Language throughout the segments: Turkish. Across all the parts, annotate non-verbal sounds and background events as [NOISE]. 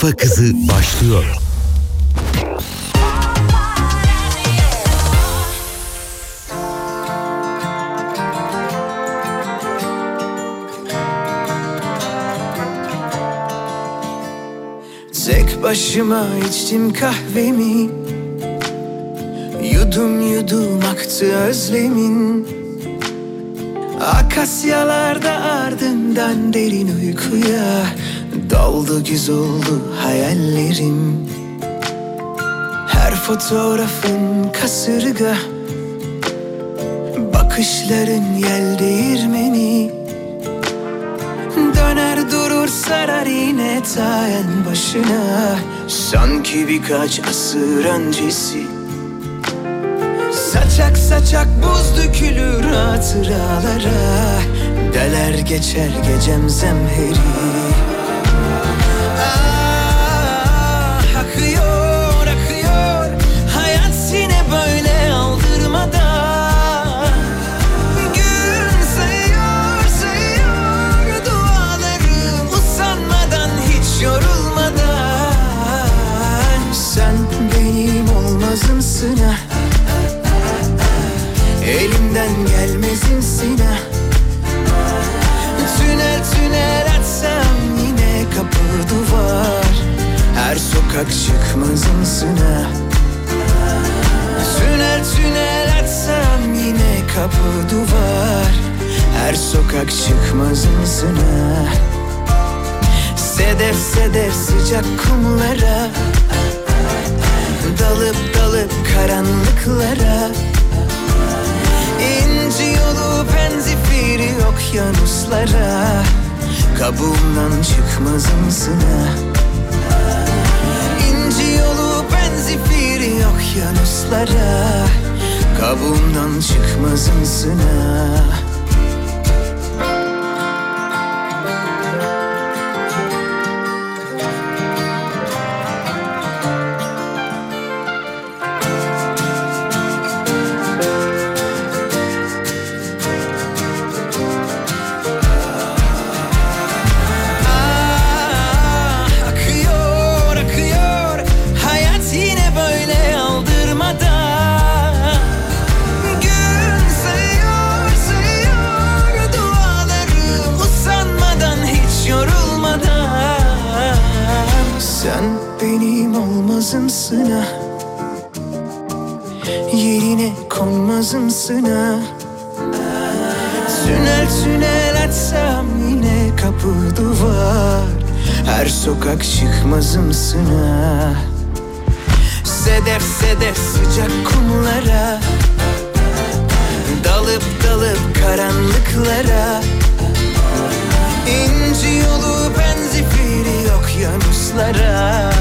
Kafa Kızı başlıyor. Tek başıma içtim kahvemi Yudum yudum aktı özlemin Akasyalarda ardından derin uykuya Doldu güz oldu hayallerim. Her fotoğrafın kasırga. Bakışların yel değirmeni. Döner durur sarar yine ta en başına. Sanki birkaç asır öncesi. Saçak saçak buz dökülür hatıralara. Deler geçer gecem zemheri ha Tünel tünel açsam yine kapı duvar. Her sokak çıkmazımsın ha Tünel tünel açsam yine kapı duvar. Her sokak çıkmazımsın ha Sedef sedef sıcak kumlara. Dalıp dalıp karanlıklara İnci yolu penzifiri okyanuslara. Kabuğumdan çıkmazımsın ha İnci yolu penzifiri okyanuslara. Kabuğumdan çıkmazımsın konmazımsın ha Tünel tünel açsam yine kapı duvar. Her sokak çıkmazımsın ha? Sedef sedef sıcak kumlara. Dalıp dalıp karanlıklara. İnci yolu benzifiri okyanuslara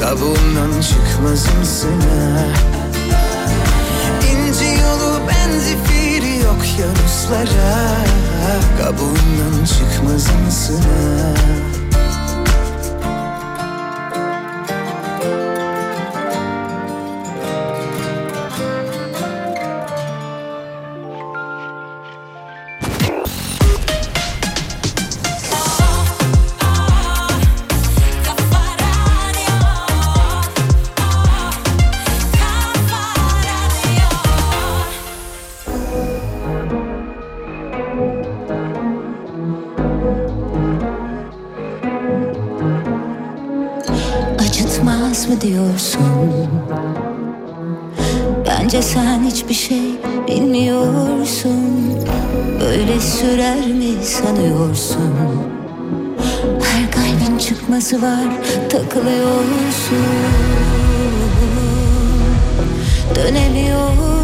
Kabuğumdan çıkmazımsın ha? İnci yolu benzifiri okyanuslara Kabuğundan çıkmazımsın ha sanıyorsun? Her kalbin çıkması var, takılıyorsun. Dönemiyorsun.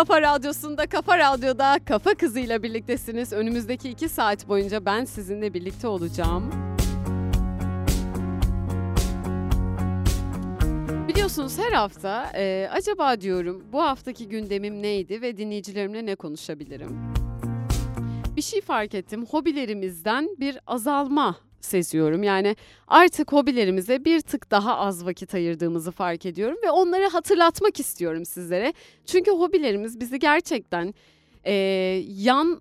Kafa radyosunda, Kafa Radyo'da Kafa Kızı'yla birliktesiniz. Önümüzdeki iki saat boyunca ben sizinle birlikte olacağım. Biliyorsunuz her hafta e, acaba diyorum bu haftaki gündemim neydi ve dinleyicilerimle ne konuşabilirim? Bir şey fark ettim. Hobilerimizden bir azalma seziyorum. Yani artık hobilerimize bir tık daha az vakit ayırdığımızı fark ediyorum ve onları hatırlatmak istiyorum sizlere. Çünkü hobilerimiz bizi gerçekten e, yan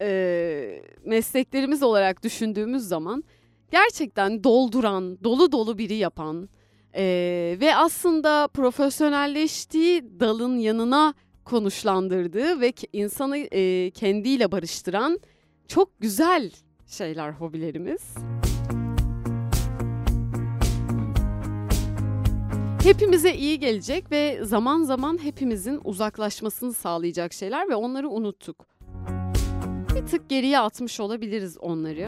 e, mesleklerimiz olarak düşündüğümüz zaman gerçekten dolduran, dolu dolu biri yapan e, ve aslında profesyonelleştiği dalın yanına konuşlandırdığı ve insanı e, kendiyle barıştıran çok güzel şeyler hobilerimiz. Hepimize iyi gelecek ve zaman zaman hepimizin uzaklaşmasını sağlayacak şeyler ve onları unuttuk. Bir tık geriye atmış olabiliriz onları.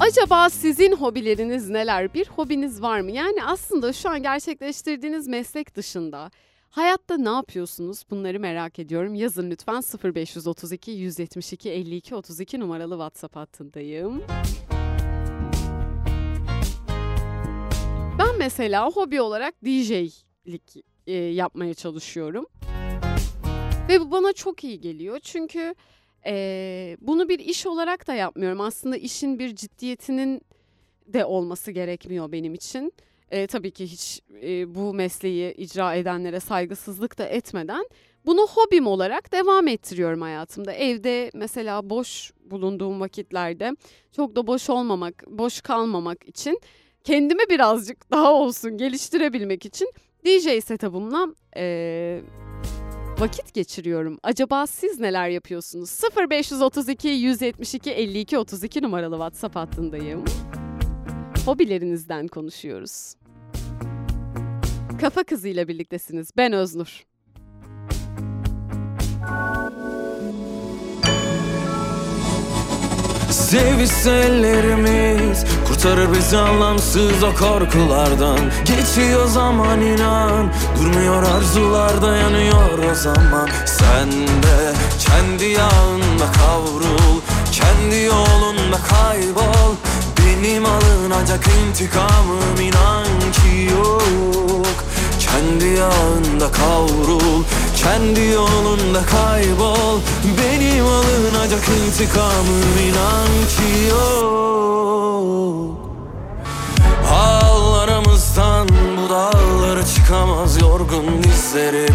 Acaba sizin hobileriniz neler? Bir hobiniz var mı? Yani aslında şu an gerçekleştirdiğiniz meslek dışında hayatta ne yapıyorsunuz? Bunları merak ediyorum. Yazın lütfen 0532 172 52 32 numaralı WhatsApp hattındayım. Ben mesela hobi olarak DJ'lik e, yapmaya çalışıyorum. Ve bu bana çok iyi geliyor. Çünkü e, bunu bir iş olarak da yapmıyorum. Aslında işin bir ciddiyetinin de olması gerekmiyor benim için. E, tabii ki hiç e, bu mesleği icra edenlere saygısızlık da etmeden bunu hobim olarak devam ettiriyorum hayatımda. Evde mesela boş bulunduğum vakitlerde çok da boş olmamak, boş kalmamak için kendimi birazcık daha olsun geliştirebilmek için DJ setup'ımla e, vakit geçiriyorum. Acaba siz neler yapıyorsunuz? 0532 172 52 32 numaralı WhatsApp hattındayım. Hobilerinizden konuşuyoruz. Kafa Kızı ile birliktesiniz. Ben Öznur. Ellerimiz Kurtarır bizi anlamsız o korkulardan. Geçiyor zaman inan Durmuyor arzular dayanıyor o zaman. Sen de kendi yağında kavrul Kendi yolunda kaybol. Benim alınacak intikamım inan ki yok. Kendi yağında kavrul Kendi yolunda kaybol Benim alınacak intikamım inan ki yok. Ağlarımızdan bu dağlara çıkamaz yorgun dizlerim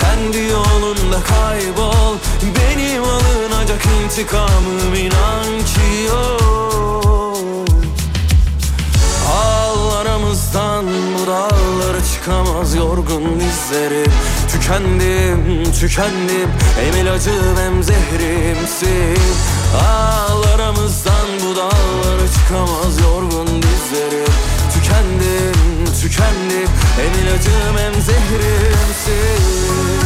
Kendi yolunda kaybol. Benim alınacak intikamım inan ki yok. Al aramızdan bu dağlara çıkamaz yorgun dizlerim Tükendim, tükendim. Hem ilacım hem zehrimsin. Al aramızdan bu dağlara çıkamaz yorgun dizlerim Tükendim, tükendim. Hem ilacım hem zehrimsin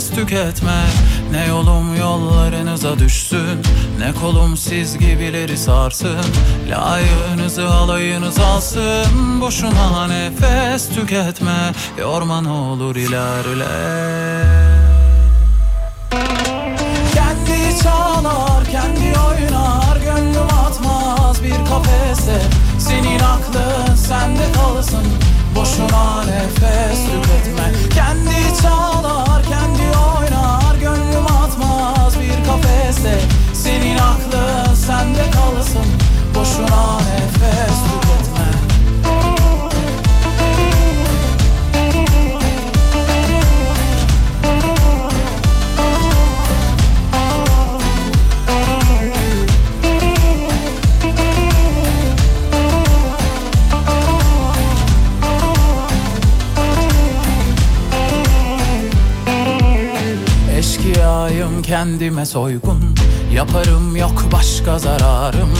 nefes tüketme. Ne yolum yollarınıza düşsün Ne kolum siz gibileri sarsın. Layığınızı alayınız alsın Boşuna nefes tüketme. Yorma ne olur ilerle. Kendi çalar, kendi oynar Gönlüm atmaz bir kafese. Senin aklın sende kalsın Boşuna nefes tüketme Kendi çalar, kendi oynar Gönlüm atmaz bir kafese Senin aklın sende kalsın Boşuna nefes tüketme kendime soygun. Yaparım yok başka zararım.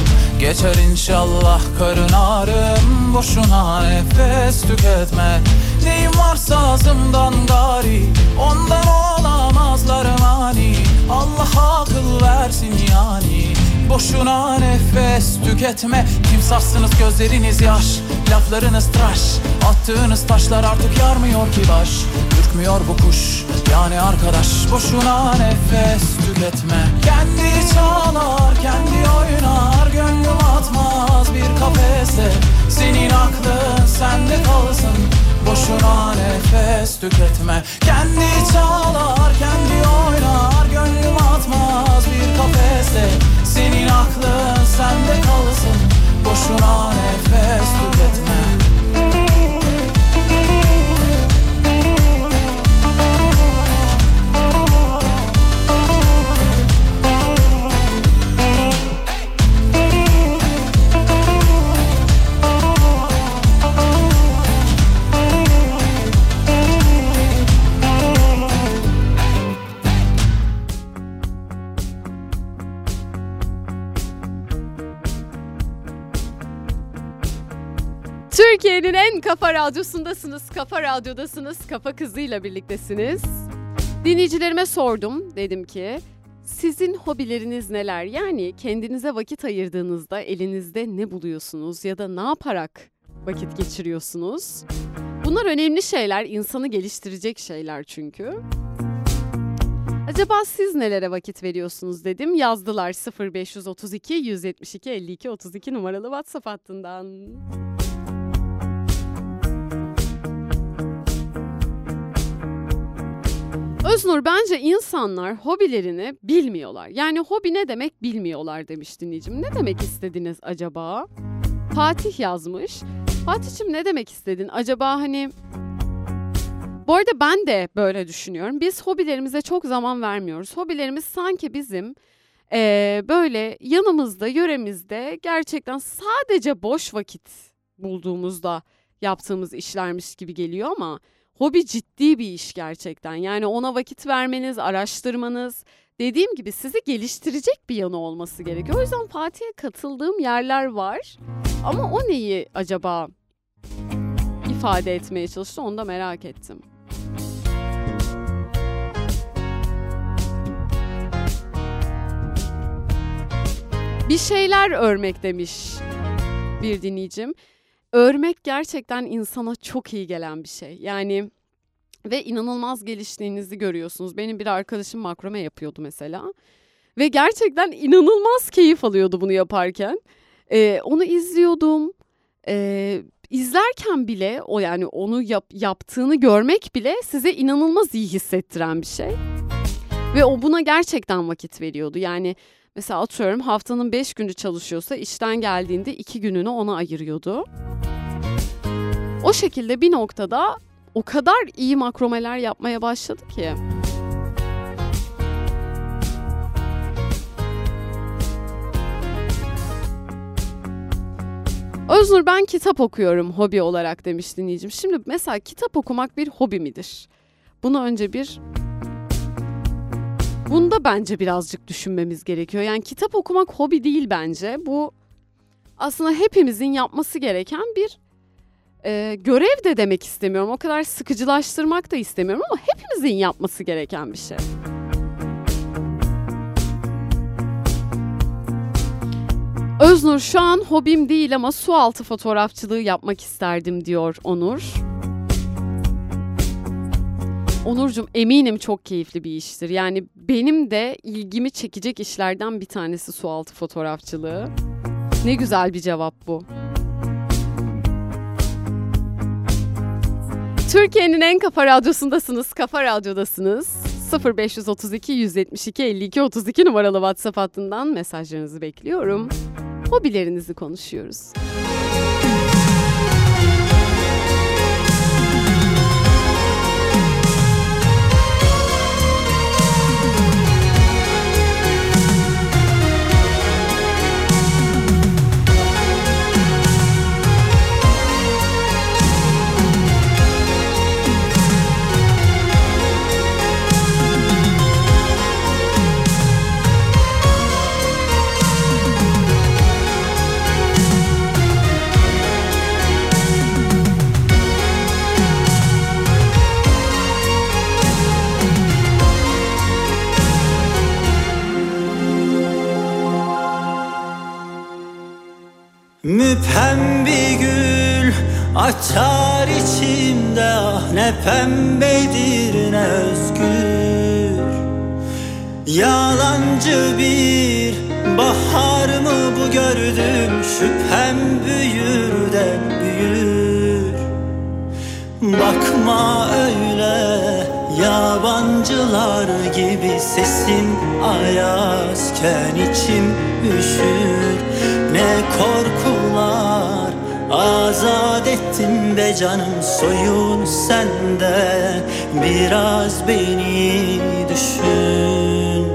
Geçer inşallah karın ağrım Boşuna nefes tüketme. Neyim varsa ağzımdan gari Ondan olamazlar mani Allah akıl versin yani. Boşuna nefes tüketme. Kimsahsınız gözleriniz yaş? Laflarınız tıraş. Attığınız taşlar artık yarmıyor ki baş. Ürkmüyor bu kuş yani arkadaş Boşuna nefes tüketme. Kendi çalar kendi oynar Gönlüm atmaz bir kafese. Senin aklın sende kalsın Boşuna nefes tüketme. Kendi çalar kendi oynar Gönlüm atmaz bir kafese. Senin aklın sende kalsın Boşuna nefes tüketme Kafa radyosundasınız, kafa radyodasınız, kafa kızıyla birliktesiniz. Dinleyicilerime sordum, dedim ki sizin hobileriniz neler? Yani kendinize vakit ayırdığınızda elinizde ne buluyorsunuz ya da ne yaparak vakit geçiriyorsunuz? Bunlar önemli şeyler, insanı geliştirecek şeyler çünkü. Acaba siz nelere vakit veriyorsunuz dedim. Yazdılar 0532 172 52 32 numaralı WhatsApp hattından. Öznur bence insanlar hobilerini bilmiyorlar. Yani hobi ne demek bilmiyorlar demiş dinleyicim. Ne demek istediniz acaba? Fatih yazmış. Fatih'cim ne demek istedin? Acaba hani... Bu arada ben de böyle düşünüyorum. Biz hobilerimize çok zaman vermiyoruz. Hobilerimiz sanki bizim eee, böyle yanımızda, yöremizde gerçekten sadece boş vakit bulduğumuzda yaptığımız işlermiş gibi geliyor ama hobi ciddi bir iş gerçekten. Yani ona vakit vermeniz, araştırmanız, dediğim gibi sizi geliştirecek bir yanı olması gerekiyor. O yüzden Fatih'e katıldığım yerler var. Ama o neyi acaba ifade etmeye çalıştı onu da merak ettim. Bir şeyler örmek demiş bir dinleyicim. Örmek gerçekten insana çok iyi gelen bir şey. Yani ve inanılmaz geliştiğinizi görüyorsunuz. Benim bir arkadaşım makrome yapıyordu mesela. Ve gerçekten inanılmaz keyif alıyordu bunu yaparken. Ee, onu izliyordum. Ee, izlerken bile o yani onu yap, yaptığını görmek bile size inanılmaz iyi hissettiren bir şey. Ve o buna gerçekten vakit veriyordu. Yani mesela atıyorum haftanın 5 günü çalışıyorsa işten geldiğinde 2 gününü ona ayırıyordu. O şekilde bir noktada o kadar iyi makromeler yapmaya başladı ki. Öznur ben kitap okuyorum hobi olarak demiş dinleyicim. Şimdi mesela kitap okumak bir hobi midir? Bunu önce bir Bunda bence birazcık düşünmemiz gerekiyor. Yani kitap okumak hobi değil bence. Bu aslında hepimizin yapması gereken bir e, görev de demek istemiyorum. O kadar sıkıcılaştırmak da istemiyorum ama hepimizin yapması gereken bir şey. Öznur şu an hobim değil ama su altı fotoğrafçılığı yapmak isterdim diyor Onur. Onurcuğum eminim çok keyifli bir iştir. Yani benim de ilgimi çekecek işlerden bir tanesi su altı fotoğrafçılığı. Ne güzel bir cevap bu. Türkiye'nin en kafa radyosundasınız, kafa radyodasınız. 0532 172 52 32 numaralı WhatsApp hattından mesajlarınızı bekliyorum. Hobilerinizi konuşuyoruz. Müphem bir gül açar içimde ah ne pembedir ne özgür. Yalancı bir bahar mı bu gördüm şüphem büyür de büyür. Bakma öyle yabancılar gibi sesin ayazken içim üşür Ne korkular azat ettin be canım soyun sende. Biraz beni düşün.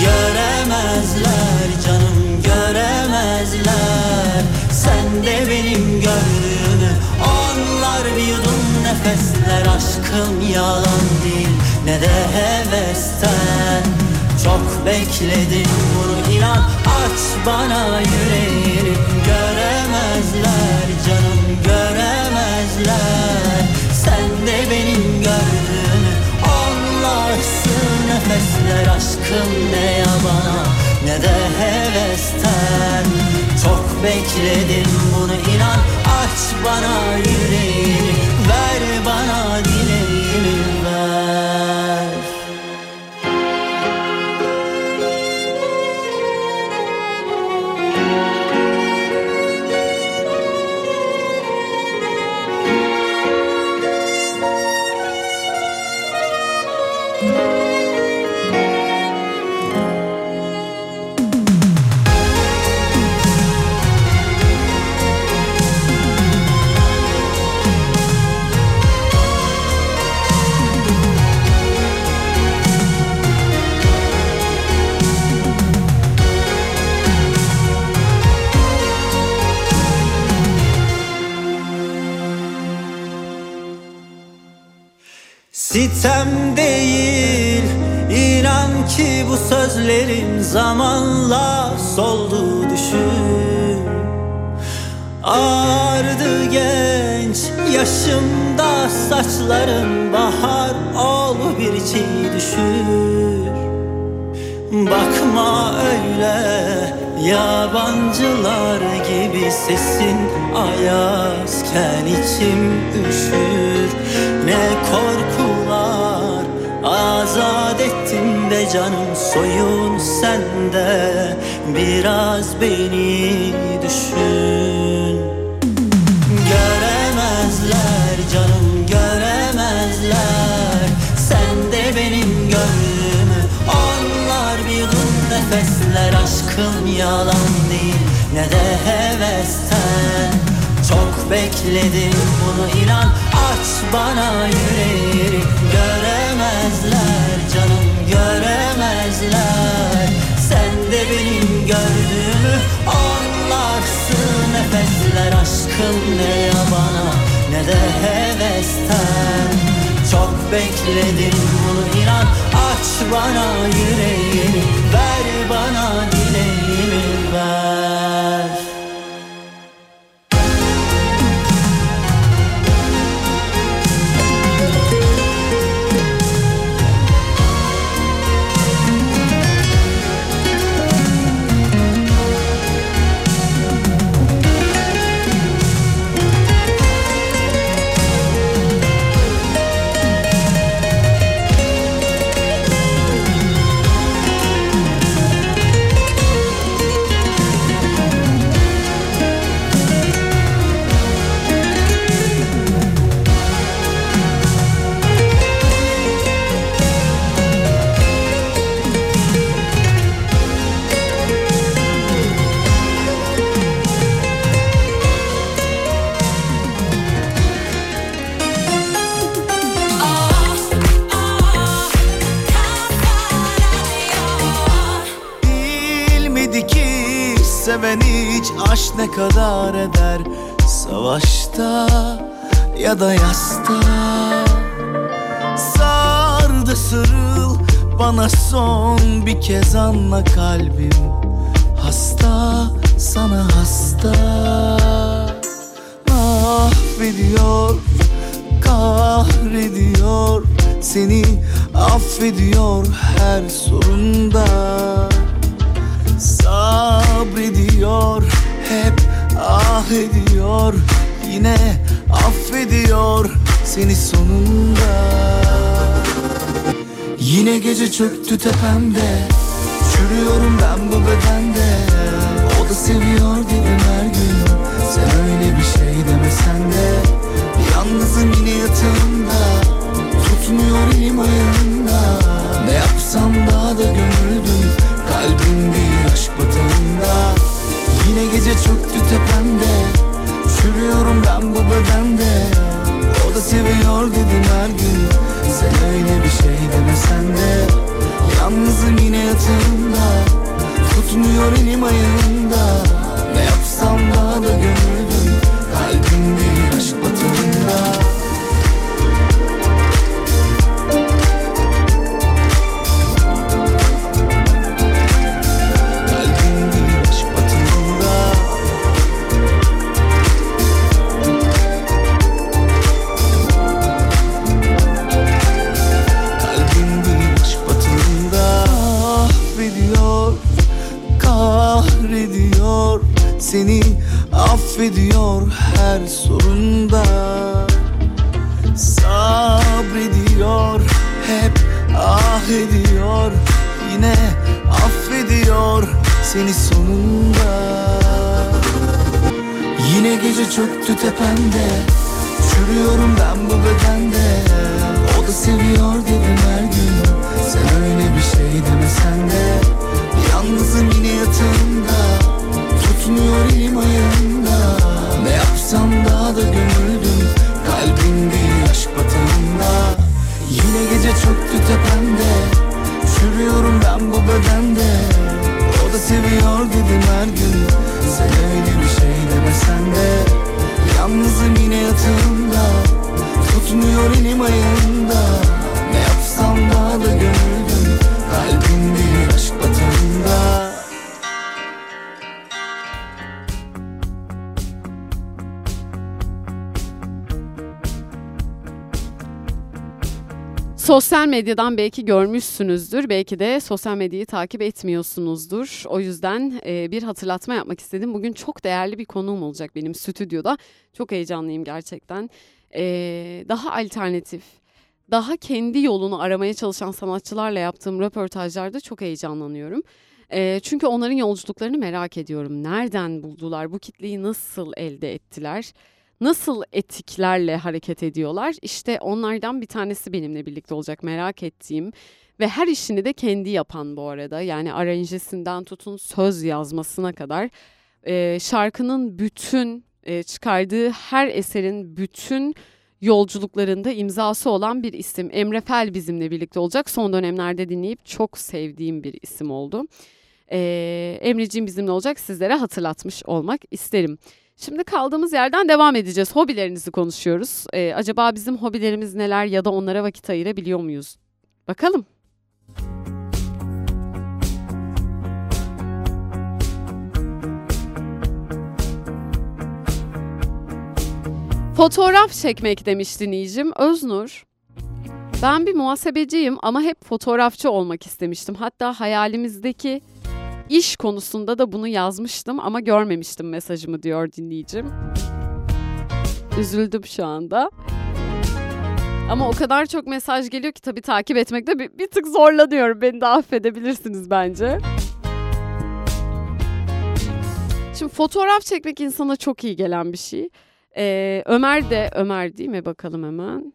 Göremezler canım göremezler. Sen de benim gördüğümü Onlar bir yudum nefesler Aşkım yalan değil. Ne de hevesten Çok bekledim bunu inan Aç bana yüreğini. Göremezler canım göremezler. Sen de benim gördüğümü Onlarsın nefesler aşkım ne yabana ne de hevesten. Çok bekledim bunu inan aç bana yüreğini bu sözlerim zamanla soldu düşün Ağardı genç yaşımda saçlarım bahar ol bir çiğ düşür. Bakma öyle yabancılar gibi sesin ayazken içim üşür. Ne korkular ettin de canım soyun sende. Biraz beni düşün. Göremezler canım göremezler. Sen de benim gönlümü. Onlar bir gün nefesler Aşkım yalan değil. Ne de hevesten. Çok bekledim bunu inan. Aç bana yüreğini. Göremezler canım göremezler. Sen de benim gördüğümü Anlarsın. Nefesler Aşkım ne yabana ne de hevesten. Çok bekledim bunu inan. Aç bana yüreğini Ver bana dileğimi ver seven hiç aşk ne kadar eder? Savaşta ya da yasta? Sar da sarıl bana son bir kez anla kalbim. Hasta sana hasta. Mahvediyor kahrediyor. Seni affediyor her sorunda Sabrediyor hep ah ediyor Yine affediyor seni sonunda. Yine gece çöktü tepemde Çürüyorum ben bu bedende. O da seviyor dedim her gün Sen öyle bir şey demesen de. Yalnızım yine yatağımda Tutmuyor elim ayağımda. Ne yapsam daha da gömüldüm Kalbim bir aşk batağında Yine gece çöktü tepemde. Çürüyorum ben bu bedende. O da seviyor dedim her gün. Sen öyle bir şey demesen de. Yalnızım yine yatağımda. Tutmuyor elim ayağımda. Ne yapsam daha da gömüldüm affediyor her sorunda. Sabrediyor hep ah ediyor. Yine affediyor seni sonunda. Yine gece çöktü tepende. Çürüyorum ben bu bedende. O da seviyor dedim her gün. Sen öyle bir şey demesen de. Yalnızım yine yatağımda. Tutmuyor elim ayağımda. Uçsam daha da gömüldüm Kalbinde aşk batağında Yine gece çöktü tepemde Çürüyorum ben bu bedende. O da seviyor dedim her gün Sen öyle bir şey demesen de. Yalnızım yine yatağımda Tutmuyor elim ayağımda. Ne yapsam daha da gömüldüm Kalbim Sosyal medyadan belki görmüşsünüzdür, belki de sosyal medyayı takip etmiyorsunuzdur. O yüzden e, bir hatırlatma yapmak istedim. Bugün çok değerli bir konuğum olacak benim stüdyoda. Çok heyecanlıyım gerçekten. E, daha alternatif, daha kendi yolunu aramaya çalışan sanatçılarla yaptığım röportajlarda çok heyecanlanıyorum. E, çünkü onların yolculuklarını merak ediyorum. Nereden buldular, bu kitleyi nasıl elde ettiler? Nasıl etiklerle hareket ediyorlar? İşte onlardan bir tanesi benimle birlikte olacak merak ettiğim ve her işini de kendi yapan bu arada. Yani aranjesinden tutun söz yazmasına kadar e, şarkının bütün e, çıkardığı her eserin bütün yolculuklarında imzası olan bir isim. Emre Fel bizimle birlikte olacak. Son dönemlerde dinleyip çok sevdiğim bir isim oldu. Ee, Emreciğim bizimle olacak sizlere hatırlatmış olmak isterim. Şimdi kaldığımız yerden devam edeceğiz. Hobilerinizi konuşuyoruz. Ee, acaba bizim hobilerimiz neler ya da onlara vakit ayırabiliyor muyuz? Bakalım. Fotoğraf çekmek demiş dinleyicim. Öznur. Ben bir muhasebeciyim ama hep fotoğrafçı olmak istemiştim. Hatta hayalimizdeki iş konusunda da bunu yazmıştım ama görmemiştim mesajımı diyor dinleyicim. Üzüldüm şu anda. Ama o kadar çok mesaj geliyor ki tabii takip etmekte bir, bir tık zorlanıyorum. Beni de affedebilirsiniz bence. Şimdi fotoğraf çekmek insana çok iyi gelen bir şey. Ee, Ömer de, Ömer değil mi bakalım hemen.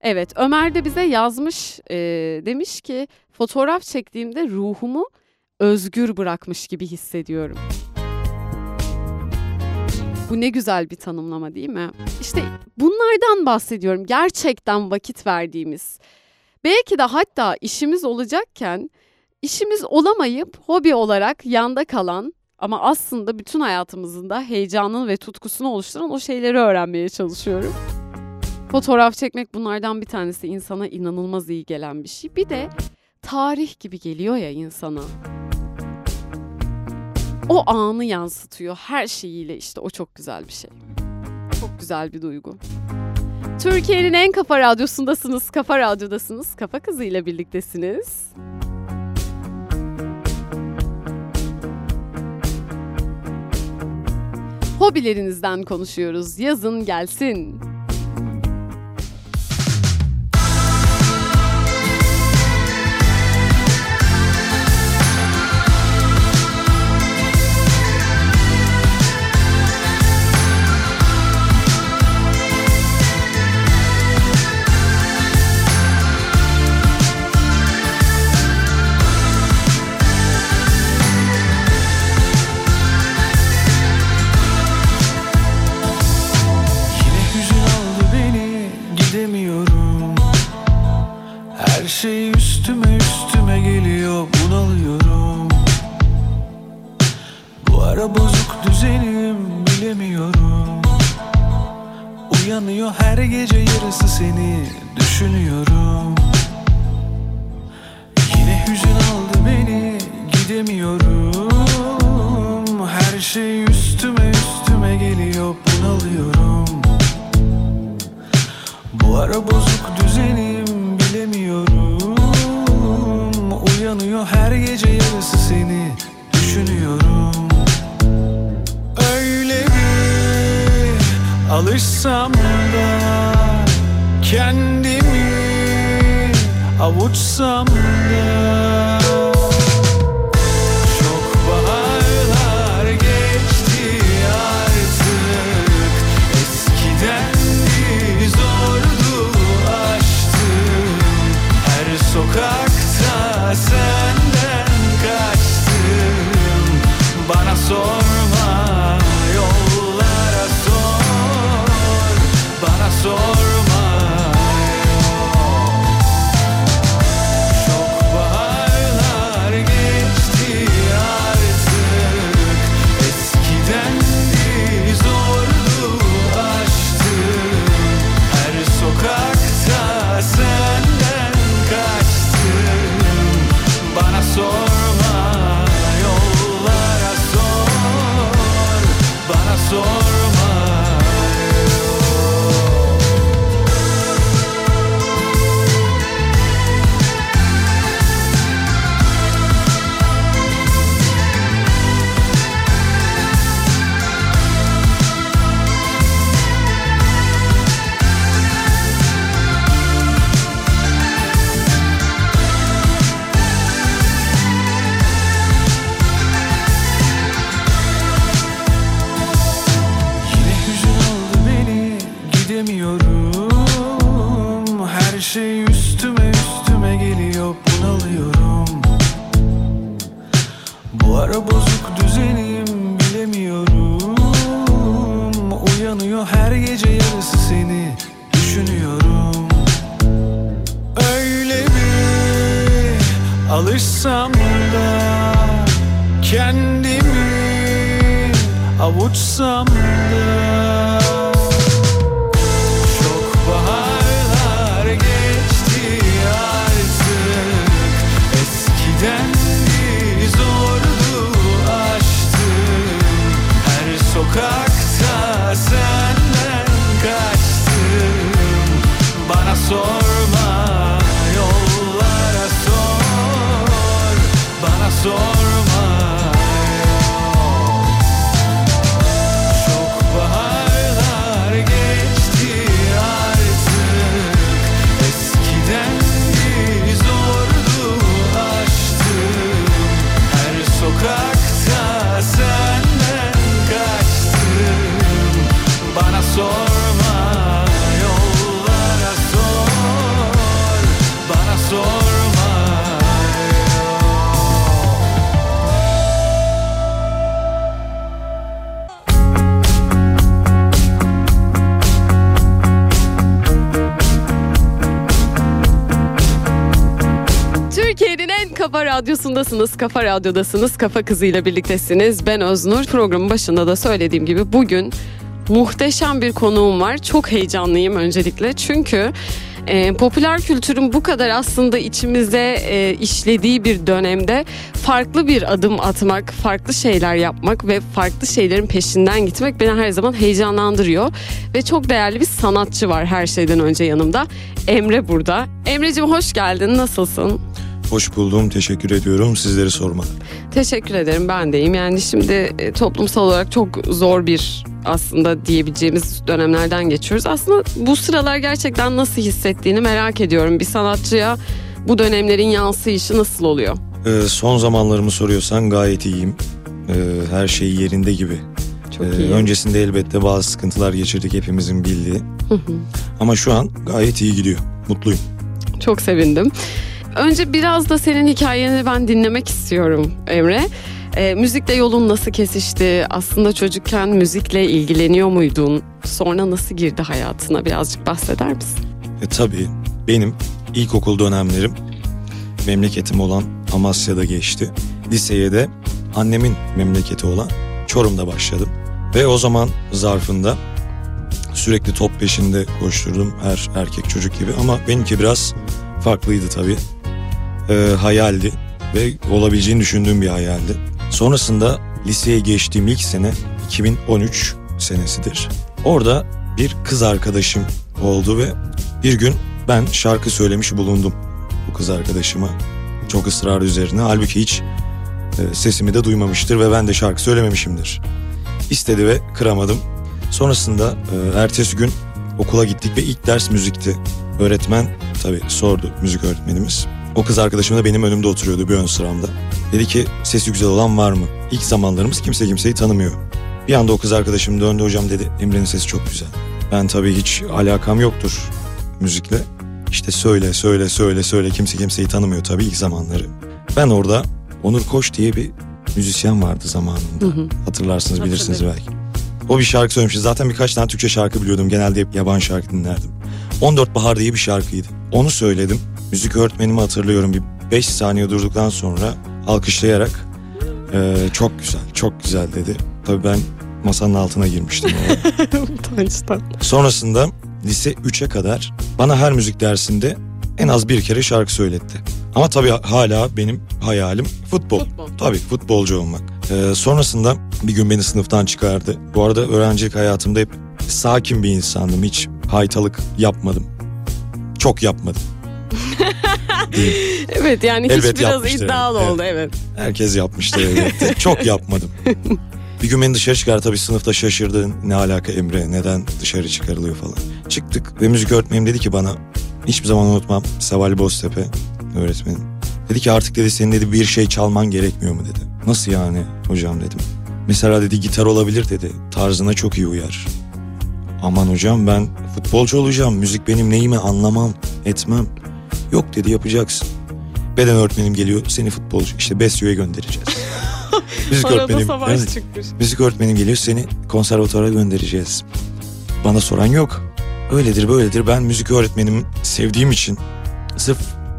Evet Ömer de bize yazmış e, demiş ki fotoğraf çektiğimde ruhumu özgür bırakmış gibi hissediyorum. Bu ne güzel bir tanımlama değil mi? İşte bunlardan bahsediyorum. Gerçekten vakit verdiğimiz. Belki de hatta işimiz olacakken işimiz olamayıp hobi olarak yanda kalan ama aslında bütün hayatımızın da heyecanını ve tutkusunu oluşturan o şeyleri öğrenmeye çalışıyorum. Fotoğraf çekmek bunlardan bir tanesi insana inanılmaz iyi gelen bir şey. Bir de tarih gibi geliyor ya insana o anı yansıtıyor her şeyiyle işte o çok güzel bir şey. Çok güzel bir duygu. Türkiye'nin en kafa radyosundasınız, kafa radyodasınız, kafa kızı ile birliktesiniz. Hobilerinizden konuşuyoruz. Yazın gelsin. Da Kendimi avuçsam da Çok baharlar geçti artık. Eskiden zordu aşktım Her sokakta senden kaçtım Bana sorma Bana kafa radyosundasınız, kafa radyodasınız, kafa kızıyla birliktesiniz. Ben Öznur. Programın başında da söylediğim gibi bugün muhteşem bir konuğum var. Çok heyecanlıyım öncelikle çünkü e, popüler kültürün bu kadar aslında içimize e, işlediği bir dönemde farklı bir adım atmak, farklı şeyler yapmak ve farklı şeylerin peşinden gitmek beni her zaman heyecanlandırıyor. Ve çok değerli bir sanatçı var her şeyden önce yanımda. Emre burada. Emre'cim hoş geldin. Nasılsın? Hoş buldum, teşekkür ediyorum. Sizleri sormalı. Teşekkür ederim ben deyim. Yani şimdi e, toplumsal olarak çok zor bir aslında diyebileceğimiz dönemlerden geçiyoruz. Aslında bu sıralar gerçekten nasıl hissettiğini merak ediyorum. Bir sanatçıya bu dönemlerin yansıyışı nasıl oluyor? Ee, son zamanlarımı soruyorsan gayet iyiyim. Ee, her şey yerinde gibi. Çok Ee, iyi. öncesinde elbette bazı sıkıntılar geçirdik hepimizin bildiği. Ama şu an gayet iyi gidiyor. Mutluyum. Çok sevindim. Önce biraz da senin hikayeni ben dinlemek istiyorum Emre. E, müzikle yolun nasıl kesişti? Aslında çocukken müzikle ilgileniyor muydun? Sonra nasıl girdi hayatına? Birazcık bahseder misin? E tabii benim ilkokul dönemlerim memleketim olan Amasya'da geçti. Liseye de annemin memleketi olan Çorum'da başladım. Ve o zaman zarfında sürekli top peşinde koşturdum her erkek çocuk gibi. Ama benimki biraz farklıydı tabii. Ee, hayaldi ve olabileceğini düşündüğüm bir hayaldi. Sonrasında liseye geçtiğim ilk sene 2013 senesidir. Orada bir kız arkadaşım oldu ve bir gün ben şarkı söylemiş bulundum bu kız arkadaşıma. Çok ısrar üzerine. Halbuki hiç e, sesimi de duymamıştır ve ben de şarkı söylememişimdir. İstedi ve kıramadım. Sonrasında e, ertesi gün okula gittik ve ilk ders müzikti. Öğretmen tabii sordu müzik öğretmenimiz. O kız arkadaşım da benim önümde oturuyordu bir ön sıramda. Dedi ki sesi güzel olan var mı? İlk zamanlarımız kimse kimseyi tanımıyor. Bir anda o kız arkadaşım döndü hocam dedi Emre'nin sesi çok güzel. Ben tabii hiç alakam yoktur müzikle. İşte söyle söyle söyle söyle kimse kimseyi tanımıyor tabii ilk zamanları. Ben orada Onur Koç diye bir müzisyen vardı zamanında. Hatırlarsınız bilirsiniz belki. O bir şarkı söylemişti. Zaten birkaç tane Türkçe şarkı biliyordum. Genelde hep yabancı şarkı dinlerdim. 14 Bahar diye bir şarkıydı. Onu söyledim. Müzik öğretmenimi hatırlıyorum. Bir 5 saniye durduktan sonra alkışlayarak "Ee, çok güzel, çok güzel dedi. Tabii ben masanın altına girmiştim. [LAUGHS] Utançtan. Sonrasında lise 3'e kadar bana her müzik dersinde en az bir kere şarkı söyletti. Ama tabii hala benim hayalim futbol. Futbol. Tabii futbolcu olmak. Ee, sonrasında bir gün beni sınıftan çıkardı. Bu arada öğrencilik hayatımda hep sakin bir insandım. Hiç haytalık yapmadım. Çok yapmadım. [LAUGHS] Evet yani hiç Elbet biraz yapmıştır, iddialı evet. oldu evet. Herkes yapmıştı elbette. [LAUGHS] Çok yapmadım. Bir gün beni dışarı çıkar tabii sınıfta şaşırdı. Ne alaka Emre neden dışarı çıkarılıyor falan. Çıktık ve müzik öğretmenim dedi ki bana hiçbir zaman unutmam Seval Boztepe öğretmenim. Dedi ki artık dedi senin dedi bir şey çalman gerekmiyor mu dedi. Nasıl yani hocam dedim. Mesela dedi gitar olabilir dedi. Tarzına çok iyi uyar. Aman hocam ben futbolcu olacağım. Müzik benim neyimi anlamam. etmem. Yok dedi yapacaksın. Beden öğretmenim geliyor seni futbolcu işte Besyo'ya göndereceğiz. [LAUGHS] Müzik Arada öğretmenim, savaş çıkmış. müzik öğretmenim geliyor seni konservatuvara göndereceğiz. Bana soran yok. Öyledir böyledir ben müzik öğretmenimi sevdiğim için sırf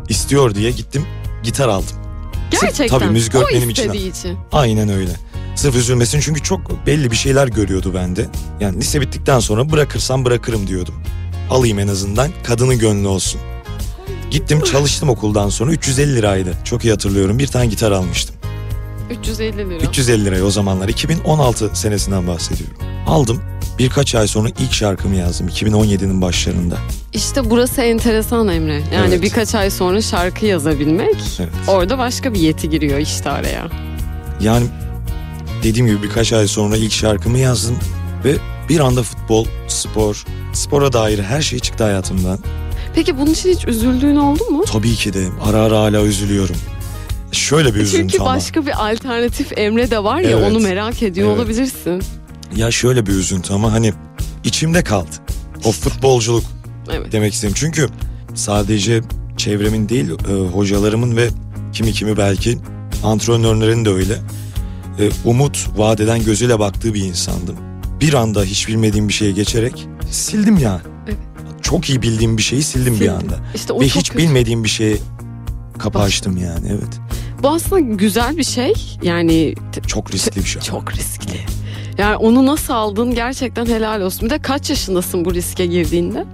istiyor diye gittim gitar aldım. Sırf- Gerçekten. tabii müzik öğretmenim için. için. Aynen öyle. Sırf üzülmesin çünkü çok belli bir şeyler görüyordu bende. Yani lise bittikten sonra bırakırsam bırakırım diyordum. Alayım en azından kadının gönlü olsun. Gittim çalıştım okuldan sonra 350 liraydı. Çok iyi hatırlıyorum. Bir tane gitar almıştım. 350 lira. 350 liraya o zamanlar 2016 senesinden bahsediyorum. Aldım. Birkaç ay sonra ilk şarkımı yazdım 2017'nin başlarında. İşte burası enteresan Emre. Yani Evet. birkaç ay sonra şarkı yazabilmek Evet. orada başka bir yeti giriyor işte araya. Yani dediğim gibi birkaç ay sonra ilk şarkımı yazdım ve bir anda futbol, spor, spora dair her şey çıktı hayatımdan. Peki bunun için hiç üzüldüğün oldu mu? Tabii ki de ara ara hala üzülüyorum. Şöyle bir üzüntü Çünkü ama. başka bir alternatif Emre de var ya Evet. onu merak ediyor Evet. olabilirsin. Ya şöyle bir üzüntü ama hani içimde kaldı. O futbolculuk Evet. demek istedim. Çünkü sadece çevremin değil e, hocalarımın ve kimi kimi belki antrenörlerin de öyle. E, umut vadeden gözüyle baktığı bir insandım. Bir anda hiç bilmediğim bir şeye geçerek sildim ya. Çok iyi bildiğim bir şeyi sildim bir Sildin. anda. İşte o Ve çok hiç kötü. bilmediğim bir şeye kapı açtım yani evet. Bu aslında güzel bir şey. Yani t- Çok riskli bir şey. çok riskli. Yani onu nasıl aldın gerçekten helal olsun. Bir de kaç yaşındasın bu riske girdiğinde?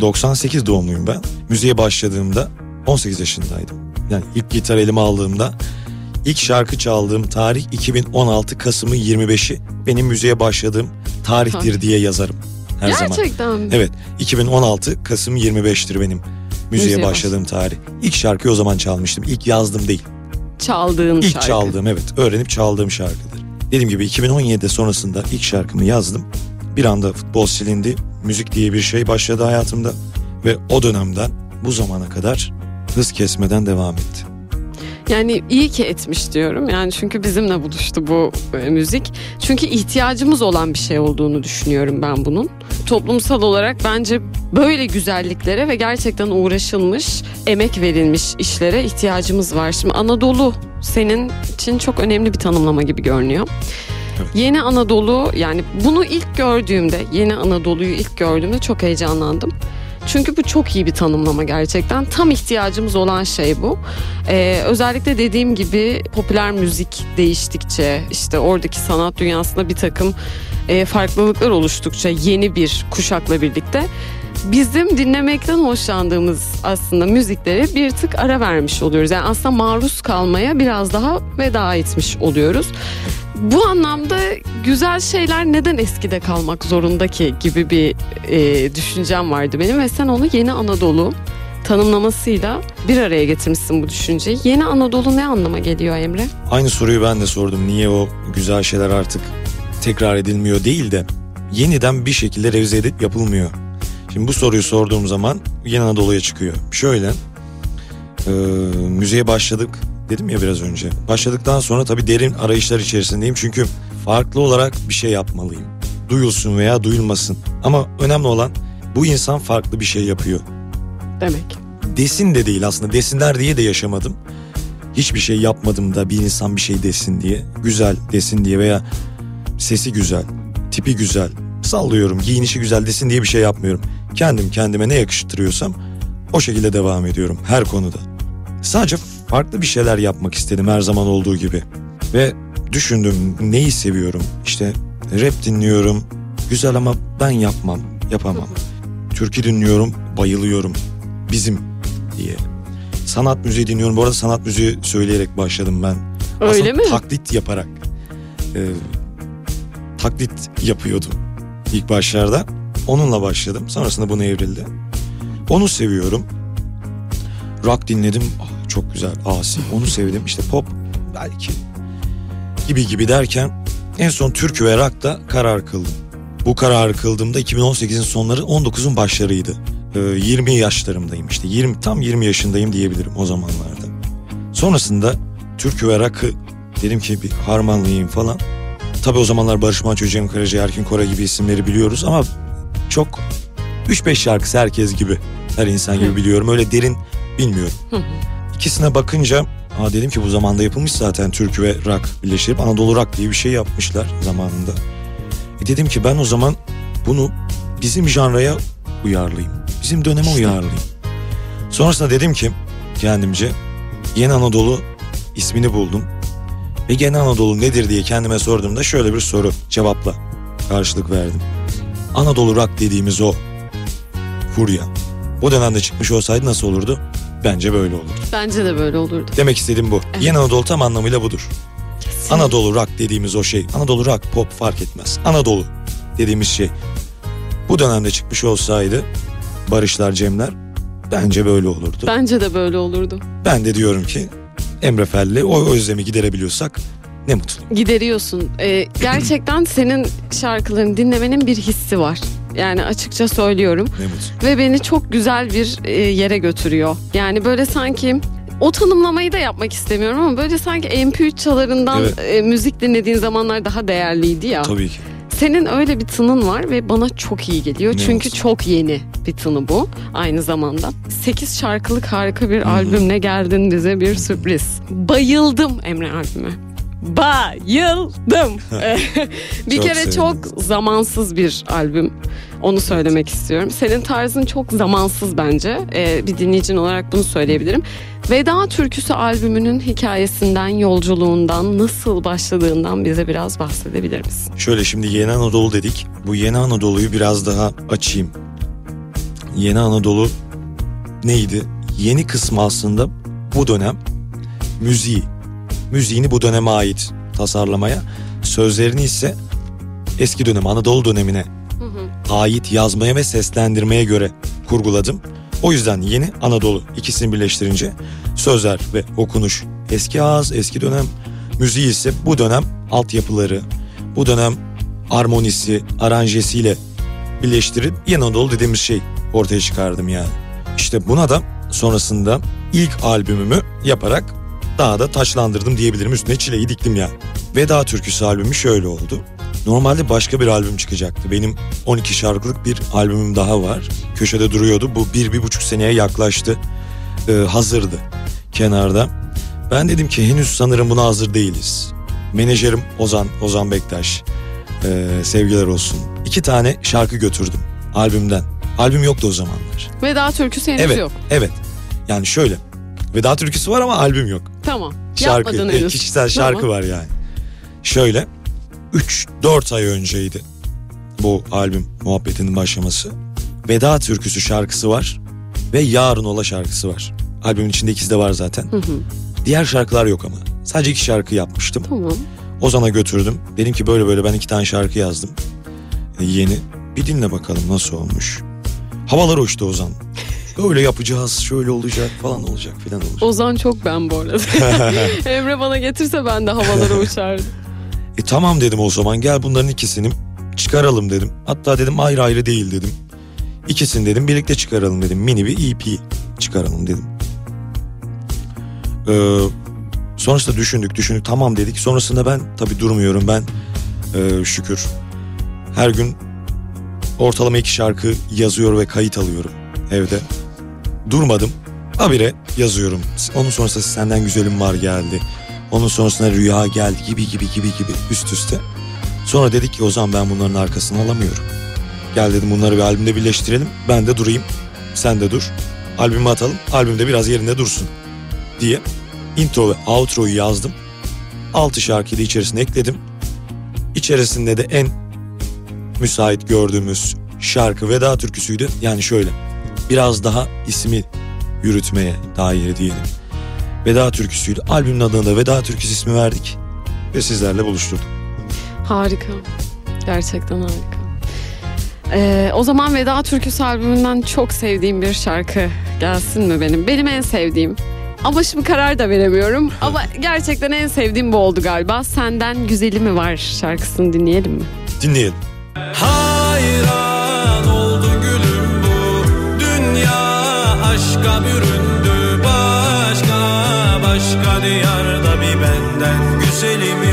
98 doğumluyum ben. Müziğe başladığımda 18 yaşındaydım. Yani ilk gitar elime aldığımda ilk şarkı çaldığım tarih 2016 Kasım'ın 25'i benim müziğe başladığım tarihtir Tarih. diye yazarım her zaman. gerçekten mi? Evet 2016 Kasım 25'tir benim müziğe, Müziğe başladığım tarih. İlk şarkıyı o zaman çalmıştım. İlk yazdım değil. Çaldığın İlk şarkı. çaldığım evet öğrenip çaldığım şarkıdır. Dediğim gibi 2017'de sonrasında ilk şarkımı yazdım. Bir anda futbol silindi. Müzik diye bir şey başladı hayatımda. Ve o dönemden bu zamana kadar hız kesmeden devam etti. Yani iyi ki etmiş diyorum. Yani çünkü bizimle buluştu bu e, müzik. Çünkü ihtiyacımız olan bir şey olduğunu düşünüyorum ben bunun. Toplumsal olarak bence böyle güzelliklere ve gerçekten uğraşılmış, emek verilmiş işlere ihtiyacımız var. Şimdi Anadolu senin için çok önemli bir tanımlama gibi görünüyor. Evet. Yeni Anadolu yani bunu ilk gördüğümde, Yeni Anadolu'yu ilk gördüğümde çok heyecanlandım. Çünkü bu çok iyi bir tanımlama gerçekten. Tam ihtiyacımız olan şey bu. Ee, özellikle dediğim gibi popüler müzik değiştikçe işte oradaki sanat dünyasında bir takım e, farklılıklar oluştukça yeni bir kuşakla birlikte bizim dinlemekten hoşlandığımız aslında müziklere bir tık ara vermiş oluyoruz. Yani aslında maruz kalmaya biraz daha veda etmiş oluyoruz. Bu anlamda güzel şeyler neden eskide kalmak zorunda ki gibi bir e, düşüncem vardı benim ve sen onu yeni Anadolu tanımlamasıyla bir araya getirmişsin bu düşünceyi. Yeni Anadolu ne anlama geliyor Emre? Aynı soruyu ben de sordum. Niye o güzel şeyler artık tekrar edilmiyor değil de yeniden bir şekilde revize edip yapılmıyor. Şimdi bu soruyu sorduğum zaman Yeni Anadolu'ya çıkıyor. Şöyle e, müziğe başladık dedim ya biraz önce. Başladıktan sonra tabii derin arayışlar içerisindeyim. Çünkü farklı olarak bir şey yapmalıyım. Duyulsun veya duyulmasın. Ama önemli olan bu insan farklı bir şey yapıyor. Demek. Desin de değil aslında desinler diye de yaşamadım. Hiçbir şey yapmadım da bir insan bir şey desin diye. Güzel desin diye veya sesi güzel, tipi güzel, sallıyorum giyinişi güzel desin diye bir şey yapmıyorum. Kendim kendime ne yakıştırıyorsam o şekilde devam ediyorum her konuda. Sadece farklı bir şeyler yapmak istedim her zaman olduğu gibi. Ve düşündüm neyi seviyorum işte rap dinliyorum güzel ama ben yapmam yapamam. Türkü dinliyorum bayılıyorum bizim diye. Sanat müziği dinliyorum. Bu arada sanat müziği söyleyerek başladım ben. Öyle Aslında mi? taklit yaparak. e, taklit yapıyordum ilk başlarda. Onunla başladım. Sonrasında bunu evrildi. Onu seviyorum. Rock dinledim. Ah, çok güzel. Asi. Onu sevdim. İşte pop belki gibi gibi derken en son türkü ve rock'ta karar kıldım. Bu kararı kıldığımda 2018'in sonları 19'un başlarıydı. Ee, 20 yaşlarımdayım işte. 20 tam 20 yaşındayım diyebilirim o zamanlarda. Sonrasında türkü ve rock'ı dedim ki bir harmanlayayım falan. Tabii o zamanlar Barış Manço, Cem Karaca, Erkin Kora gibi isimleri biliyoruz ama çok 3-5 şarkısı herkes gibi Her insan gibi biliyorum. Öyle derin bilmiyorum. İkisine bakınca Aa dedim ki bu zamanda yapılmış zaten türkü ve rock birleştirip Anadolu rock diye bir şey yapmışlar zamanında. E dedim ki ben o zaman bunu bizim janraya uyarlayayım. Bizim döneme İşte. uyarlayayım. Sonrasında dedim ki kendimce Yeni Anadolu ismini buldum. Ve Yeni Anadolu nedir diye kendime sorduğumda şöyle bir soru cevapla karşılık verdim. Anadolu rock dediğimiz o furya. O dönemde çıkmış olsaydı nasıl olurdu? Bence böyle olurdu. Bence de böyle olurdu. Demek istediğim bu. Evet. Yeni Anadolu tam anlamıyla budur. Kesinlikle. Anadolu rock dediğimiz o şey. Anadolu rock pop fark etmez. Anadolu dediğimiz şey. Bu dönemde çıkmış olsaydı Barışlar Cemler bence böyle olurdu. Ben, Bence de böyle olurdu. de diyorum ki Emre Felli o özlemi giderebiliyorsak ne mutlu. Gideriyorsun. Ee, gerçekten [CLEARS THROAT] senin şarkılarını dinlemenin bir hissi var. Yani açıkça söylüyorum. Ne mutlu. Ve beni çok güzel bir e, yere götürüyor. Yani böyle sanki o tanımlamayı da yapmak istemiyorum ama böyle sanki MP3 çalarından Evet. e, müzik dinlediğin zamanlar daha değerliydi ya. Tabii ki. Senin öyle bir tının var ve bana çok iyi geliyor. Ne Çünkü olsun. çok yeni bir tını bu aynı zamanda. 8 şarkılık harika bir Hı hı. albümle geldin bize bir sürpriz. Bayıldım Emre albüme. Bayıldım. [LAUGHS] Ee, bir Çok kere sevindim. çok zamansız bir albüm. Onu söylemek istiyorum. Senin tarzın çok zamansız bence. Ee, bir dinleyicin olarak bunu söyleyebilirim. Veda Türküsü albümünün hikayesinden, yolculuğundan, nasıl başladığından bize biraz bahsedebilir misin? Şöyle şimdi Yeni Anadolu dedik. Bu Yeni Anadolu'yu biraz daha açayım. Yeni Anadolu neydi? Yeni kısmı aslında bu dönem müziği. Müziğini bu döneme ait tasarlamaya, sözlerini ise eski dönem Anadolu dönemine ait yazmaya ve seslendirmeye göre kurguladım. O yüzden yeni Anadolu ikisini birleştirince sözler ve okunuş eski ağız, eski dönem müziği ise bu dönem altyapıları, bu dönem armonisi, aranjesiyle birleştirip yeni Anadolu dediğimiz şey ortaya çıkardım yani. İşte buna da sonrasında ilk albümümü yaparak daha da taçlandırdım diyebilirim. Üstüne çileyi diktim yani. Veda Türküsü albümü şöyle oldu. Normalde başka bir albüm çıkacaktı. Benim 12 şarkılık bir albümüm daha var. Köşede duruyordu. Bu bir, bir buçuk seneye yaklaştı. Ee, hazırdı kenarda. Ben dedim ki henüz sanırım buna hazır değiliz. Menajerim Ozan, Ozan Bektaş. Ee, sevgiler olsun. İki tane şarkı götürdüm albümden. Albüm yoktu o zamanlar. Veda Türküsü henüz Evet, yok. evet. Yani şöyle. Veda türküsü var ama albüm yok. Tamam. Şarkı, Yapmadın e, henüz. kişisel şarkı Tamam. var yani. Şöyle 3-4 ay önceydi bu albüm muhabbetinin başlaması. Veda türküsü şarkısı var ve Yarın Ola şarkısı var. Albümün içinde ikisi de var zaten. Hı hı. Diğer şarkılar yok ama. Sadece iki şarkı yapmıştım. Tamam. Ozan'a götürdüm. Dedim ki böyle böyle ben iki tane şarkı yazdım. E, yeni. Bir dinle bakalım nasıl olmuş. Havalar uçtu Ozan. Böyle yapacağız, şöyle olacak falan olacak filan olacak. Ozan çok ben bu arada. [LAUGHS] Emre bana getirse ben de havalara uçardım. E tamam dedim o zaman gel bunların ikisini çıkaralım dedim. Hatta dedim ayrı ayrı değil dedim. İkisini dedim birlikte çıkaralım dedim. Mini bir EP çıkaralım dedim. Ee, sonrasında düşündük düşündük tamam dedik. Sonrasında ben tabii durmuyorum ben e, şükür. Her gün ortalama iki şarkı yazıyor ve kayıt alıyorum evde. Durmadım. Habire yazıyorum. Onun sonrasında senden güzelim var geldi. Onun sonrasında rüya geldi gibi gibi gibi gibi üst üste. Sonra dedik ki o zaman ben bunların arkasını alamıyorum. Gel dedim bunları bir albümde birleştirelim. Ben de durayım. Sen de dur. Albümü atalım. Albümde biraz yerinde dursun. Diye intro ve outro'yu yazdım. Altı şarkıyı da içerisine ekledim. İçerisinde de en müsait gördüğümüz şarkı veda türküsüydü. Yani şöyle biraz daha ismi yürütmeye dair diyelim. Veda türküsüydü. Albümün adına da Veda Türküsü ismi verdik. Ve sizlerle buluşturduk. Harika. Gerçekten harika. Ee, o zaman Veda Türküsü albümünden çok sevdiğim bir şarkı gelsin mi benim? Benim en sevdiğim. Ama şimdi karar da veremiyorum. [LAUGHS] Ama gerçekten en sevdiğim bu oldu galiba. Senden Güzeli mi var şarkısını dinleyelim mi? Dinleyelim. Hayran diyarda bir benden güzeli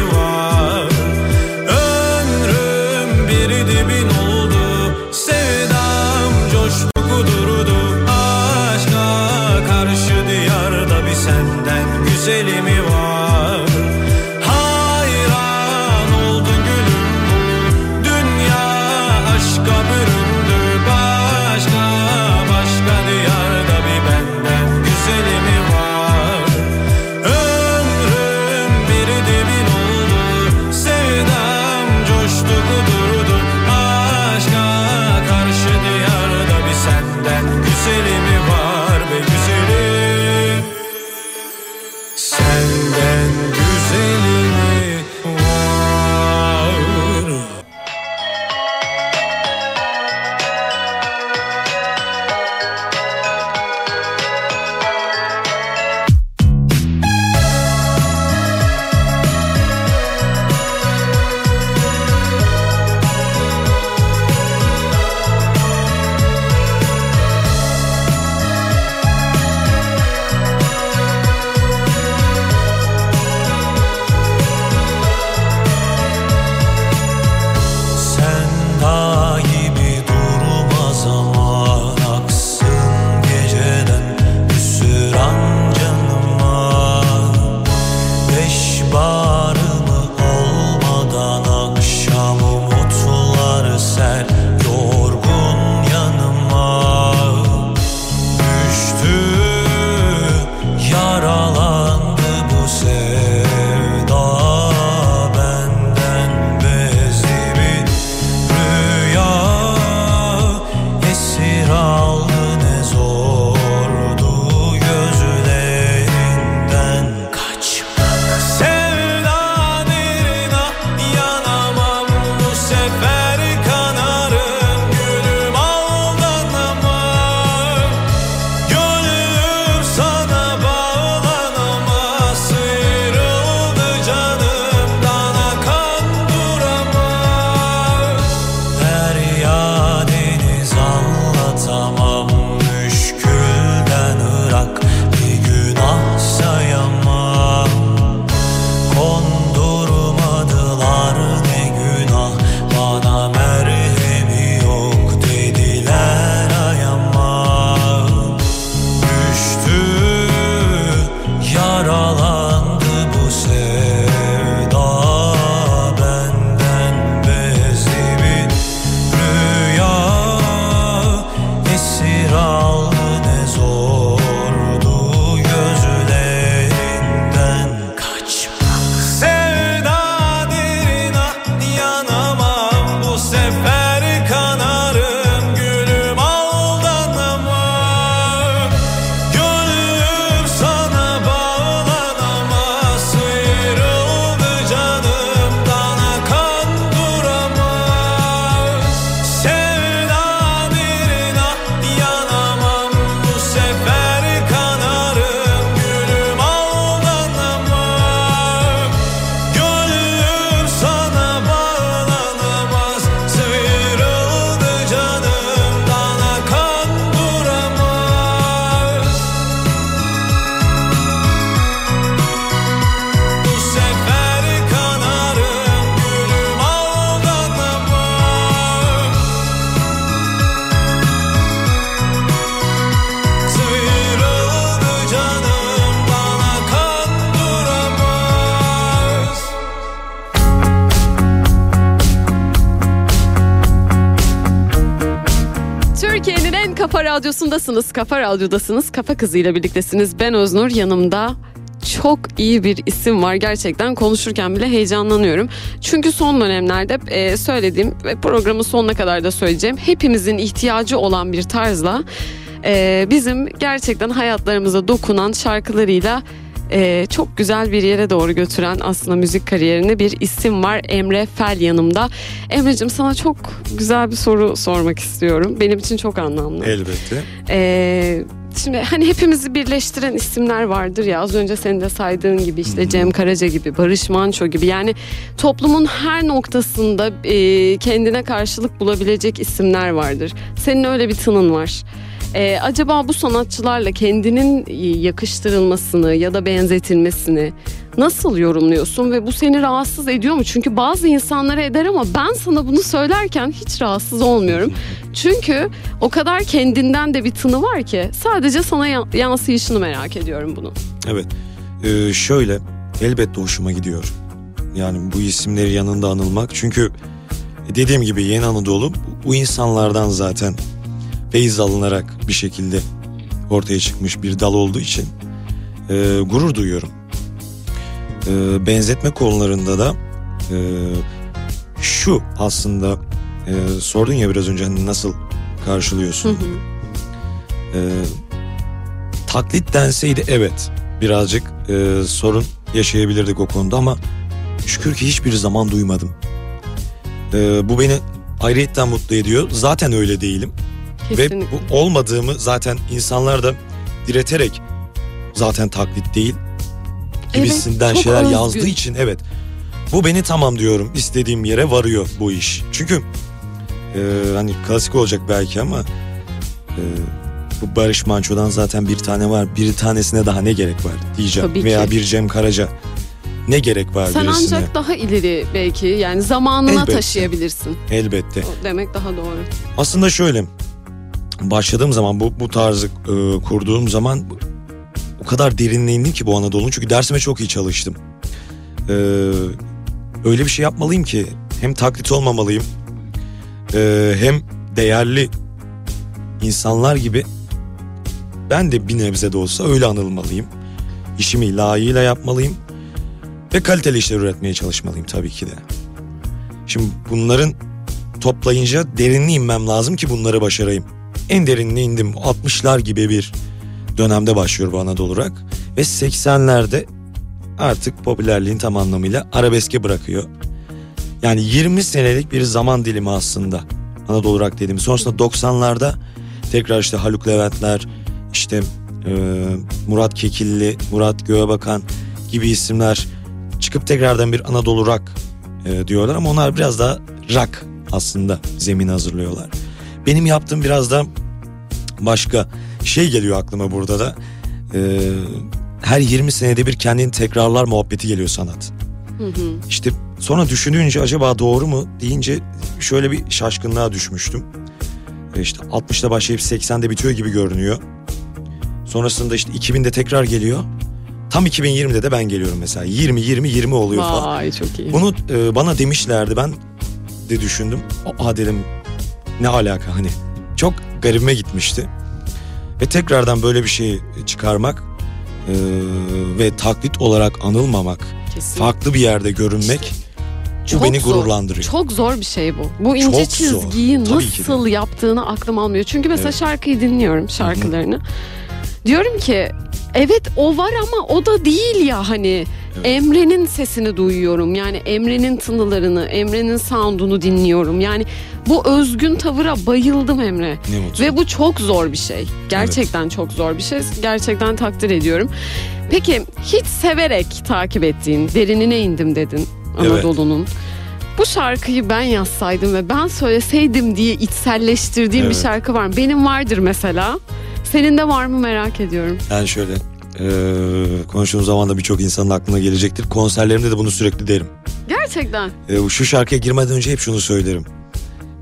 kafa radyosundasınız. Kafa radyodasınız. Kafa kızıyla birliktesiniz. Ben Öznur. Yanımda çok iyi bir isim var. Gerçekten konuşurken bile heyecanlanıyorum. Çünkü son dönemlerde e, söylediğim ve programın sonuna kadar da söyleyeceğim hepimizin ihtiyacı olan bir tarzla e, bizim gerçekten hayatlarımıza dokunan şarkılarıyla e, çok güzel bir yere doğru götüren aslında müzik kariyerini bir isim var Emre Fel yanımda. Emre'cim sana çok güzel bir soru sormak istiyorum. Benim için çok anlamlı. Elbette. Ee, şimdi hani hepimizi birleştiren isimler vardır ya az önce senin de saydığın gibi işte Cem Karaca gibi Barış Manço gibi yani toplumun her noktasında e, kendine karşılık bulabilecek isimler vardır. Senin öyle bir tının var. Ee, acaba bu sanatçılarla kendinin yakıştırılmasını ya da benzetilmesini nasıl yorumluyorsun ve bu seni rahatsız ediyor mu? Çünkü bazı insanlara eder ama ben sana bunu söylerken hiç rahatsız olmuyorum. [LAUGHS] Çünkü o kadar kendinden de bir tını var ki sadece sana ya- yansıyışını merak ediyorum bunu. Evet. Ee, şöyle elbette hoşuma gidiyor. Yani bu isimleri yanında anılmak. Çünkü dediğim gibi Yeni Anadolu bu insanlardan zaten feyiz alınarak bir şekilde ortaya çıkmış bir dal olduğu için e, gurur duyuyorum. E, benzetme konularında da e, şu aslında e, sordun ya biraz önce hani nasıl karşılıyorsun? E, taklit denseydi evet birazcık e, sorun yaşayabilirdik o konuda ama şükür ki hiçbir zaman duymadım. E, bu beni ayrıyetten mutlu ediyor. Zaten öyle değilim. Kesinlikle. Ve bu olmadığımı zaten insanlar da direterek zaten taklit değil gibisinden Evet, şeyler özgün. yazdığı için evet. Bu beni tamam diyorum istediğim yere varıyor bu iş. Çünkü e, hani klasik olacak belki ama e, bu Barış Manço'dan zaten bir tane var. Bir tanesine daha ne gerek var diyeceğim. Tabii ki. Veya bir Cem Karaca ne gerek var Sen birisine. ancak daha ileri belki yani zamanına Elbette. taşıyabilirsin. Elbette. O demek daha doğru. Aslında şöyle başladığım zaman bu bu tarzı e, kurduğum zaman o kadar indim ki bu Anadolu'nun çünkü dersime çok iyi çalıştım. E, öyle bir şey yapmalıyım ki hem taklit olmamalıyım e, hem değerli insanlar gibi ben de bir nebze de olsa öyle anılmalıyım. İşimi layığıyla yapmalıyım ve kaliteli işler üretmeye çalışmalıyım tabii ki de. Şimdi bunların toplayınca derinliğe inmem lazım ki bunları başarayım. En derinliğe indim. 60'lar gibi bir dönemde başlıyor bu Anadolu Rock. Ve 80'lerde artık popülerliğin tam anlamıyla arabeske bırakıyor. Yani 20 senelik bir zaman dilimi aslında Anadolu Rock dediğim. Sonrasında 90'larda tekrar işte Haluk Leventler, işte e, Murat Kekilli, Murat Göğebakan gibi isimler çıkıp tekrardan bir Anadolu Rock e, diyorlar ama onlar biraz daha rock aslında zemin hazırlıyorlar. Benim yaptığım biraz da başka şey geliyor aklıma burada da. E, her 20 senede bir kendini tekrarlar muhabbeti geliyor sanat. Hı hı. İşte sonra düşününce acaba doğru mu deyince şöyle bir şaşkınlığa düşmüştüm. E işte 60'da başlayıp 80'de bitiyor gibi görünüyor. Sonrasında işte 2000'de tekrar geliyor. Tam 2020'de de ben geliyorum mesela. 20 20 20 oluyor falan. Vay çok iyi. Bunu e, bana demişlerdi ben de düşündüm. Aa dedim ne alaka hani. Çok garibime gitmişti. Ve tekrardan böyle bir şey çıkarmak e, ve taklit olarak anılmamak, Kesin. farklı bir yerde görünmek bu beni zor. gururlandırıyor. Çok zor bir şey bu. Bu ince Çok zor. çizgiyi de. nasıl yaptığını aklım almıyor. Çünkü mesela Evet. şarkıyı dinliyorum şarkılarını. Diyorum ki evet o var ama o da değil ya hani. Evet. Emre'nin sesini duyuyorum. Yani Emre'nin tınılarını, Emre'nin sound'unu dinliyorum. Yani bu özgün tavıra bayıldım Emre. Ne mutlu. Ve bu çok zor bir şey. Gerçekten çok zor bir şey. Gerçekten takdir ediyorum. Peki hiç severek takip ettiğin, derinine indim dedin Evet. Anadolu'nun. Bu şarkıyı ben yazsaydım ve ben söyleseydim diye içselleştirdiğim bir Evet. şarkı var? Benim vardır mesela. Senin de var mı merak ediyorum. Yani şöyle e, konuştuğum zaman da birçok insanın aklına gelecektir. Konserlerimde de bunu sürekli derim. Gerçekten. E, şu şarkıya girmeden önce hep şunu söylerim.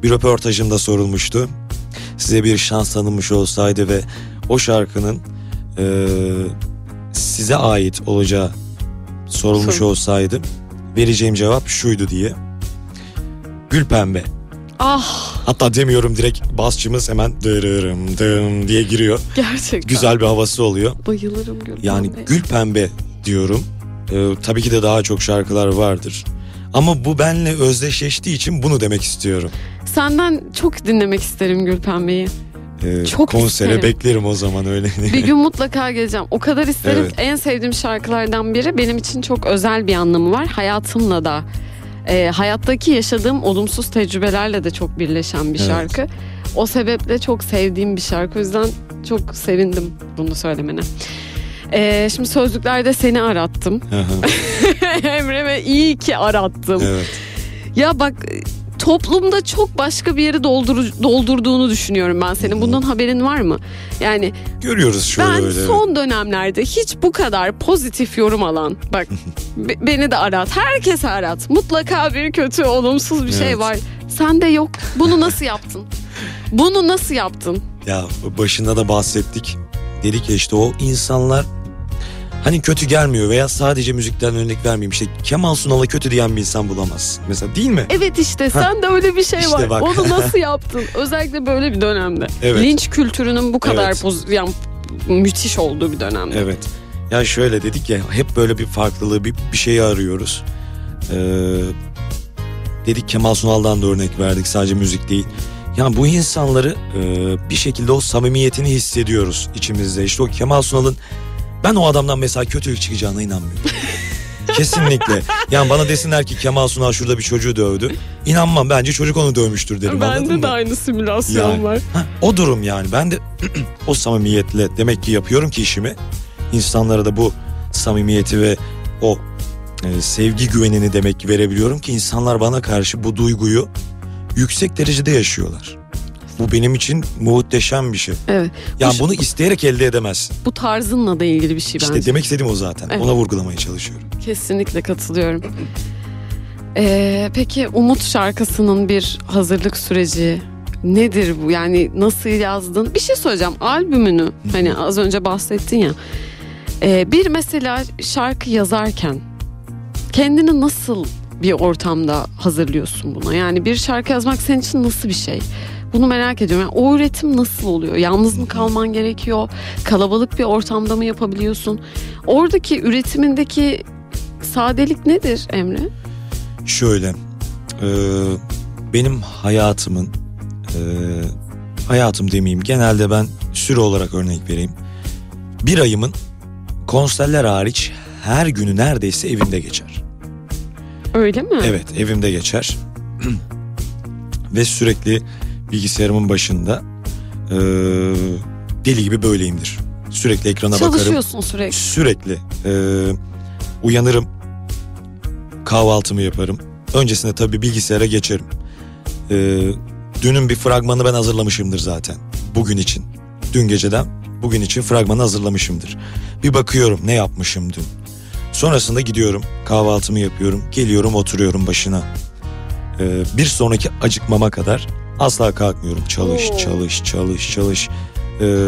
Bir röportajımda sorulmuştu. Size bir şans tanınmış olsaydı ve o şarkının e, size ait olacağı sorulmuş Sor. olsaydı vereceğim cevap şuydu diye. Gül pembe. Ah Hatta demiyorum direkt basçımız hemen dırırım dım diye giriyor. gerçekten. Güzel bir havası oluyor. Bayılırım Gül Yani Pembe. Gül Pembe diyorum. Ee, tabii ki de daha çok şarkılar vardır. Ama bu benle özdeşleştiği için bunu demek istiyorum. Senden çok dinlemek isterim Gül Pembe'yi. Ee, Çok konsere isterim. beklerim o zaman öyle. Bir gün mutlaka geleceğim. O kadar isterim. Evet. En sevdiğim şarkılardan biri. Benim için çok özel bir anlamı var. Hayatımla da. E, hayattaki yaşadığım olumsuz tecrübelerle de çok birleşen bir Evet. şarkı. O sebeple çok sevdiğim bir şarkı. O yüzden çok sevindim bunu söylemene. E, şimdi sözlüklerde seni arattım. [LAUGHS] Emre ve iyi ki arattım. evet. Ya bak toplumda çok başka bir yeri doldur, doldurduğunu düşünüyorum ben senin. Bundan haberin var mı? Yani Görüyoruz şöyle ben böyle. son dönemlerde hiç bu kadar pozitif yorum alan bak [LAUGHS] be- beni de arat herkese arat mutlaka bir kötü olumsuz bir şey Evet. var sende yok bunu nasıl yaptın [LAUGHS] bunu nasıl yaptın Ya başında da bahsettik. Dedik ya işte o insanlar hani kötü gelmiyor veya sadece müzikten örnek vermeyeyim. İşte Kemal Sunal'a kötü diyen bir insan bulamazsın. Mesela değil mi? evet işte sende öyle bir şey İşte var bak. onu nasıl [LAUGHS] yaptın özellikle böyle bir dönemde Evet. linç kültürünün bu kadar Evet. poz- yani müthiş olduğu bir dönemde Evet. Ya şöyle dedik ya hep böyle bir farklılığı bir, bir şeyi arıyoruz. Ee, dedik Kemal Sunal'dan da örnek verdik sadece müzik değil. Yani bu insanları e, bir şekilde o samimiyetini hissediyoruz içimizde. İşte o Kemal Sunal'ın ben o adamdan mesela kötülük çıkacağına inanmıyorum. [LAUGHS] Kesinlikle. Yani bana desinler ki Kemal Sunal şurada bir çocuğu dövdü. İnanmam bence çocuk onu dövmüştür derim Bende mı? de aynı simülasyon Yani. var. Ha, o durum yani ben de [CLEARS THROAT] o samimiyetle demek ki yapıyorum ki işimi. İnsanlara da bu samimiyeti ve o e, sevgi güvenini demek ki verebiliyorum ki insanlar bana karşı bu duyguyu yüksek derecede yaşıyorlar. Bu benim için muhteşem bir şey. Evet. Yani Bu- bunu isteyerek elde edemezsin. Bu tarzınla da ilgili bir şey İşte bence. demek istediğim o zaten. Evet. Ona vurgulamaya çalışıyorum. Kesinlikle katılıyorum. Ee, peki Umut şarkısının bir hazırlık süreci nedir bu? Yani nasıl yazdın? Bir şey söyleyeceğim. Albümünü hani az önce bahsettin ya. Ee, bir mesela şarkı yazarken kendini nasıl bir ortamda hazırlıyorsun buna? Yani bir şarkı yazmak senin için nasıl bir şey? Bunu merak ediyorum. Yani o üretim nasıl oluyor? Yalnız mı kalman gerekiyor? Kalabalık bir ortamda mı yapabiliyorsun? Oradaki üretimindeki sadelik nedir Emre? Şöyle e, benim hayatımın e, hayatım demeyeyim genelde ben süre olarak örnek vereyim. Bir ayımın konserler hariç her günü neredeyse evimde geçer. Öyle mi? Evet evimde geçer. [CLEARS THROAT] Ve sürekli bilgisayarımın başında e, deli gibi böyleyimdir. Sürekli ekrana bakarım. Çalışıyorsun sürekli. Sürekli e, uyanırım kahvaltımı yaparım. Öncesinde tabii bilgisayara geçerim. E, dünün bir fragmanı ben hazırlamışımdır zaten bugün için. Dün geceden bugün için fragmanı hazırlamışımdır. Bir bakıyorum ne yapmışım dün. Sonrasında gidiyorum kahvaltımı yapıyorum geliyorum oturuyorum başına. E, bir sonraki acıkmama kadar asla kalkmıyorum. Çalış Oo. çalış çalış çalış. E,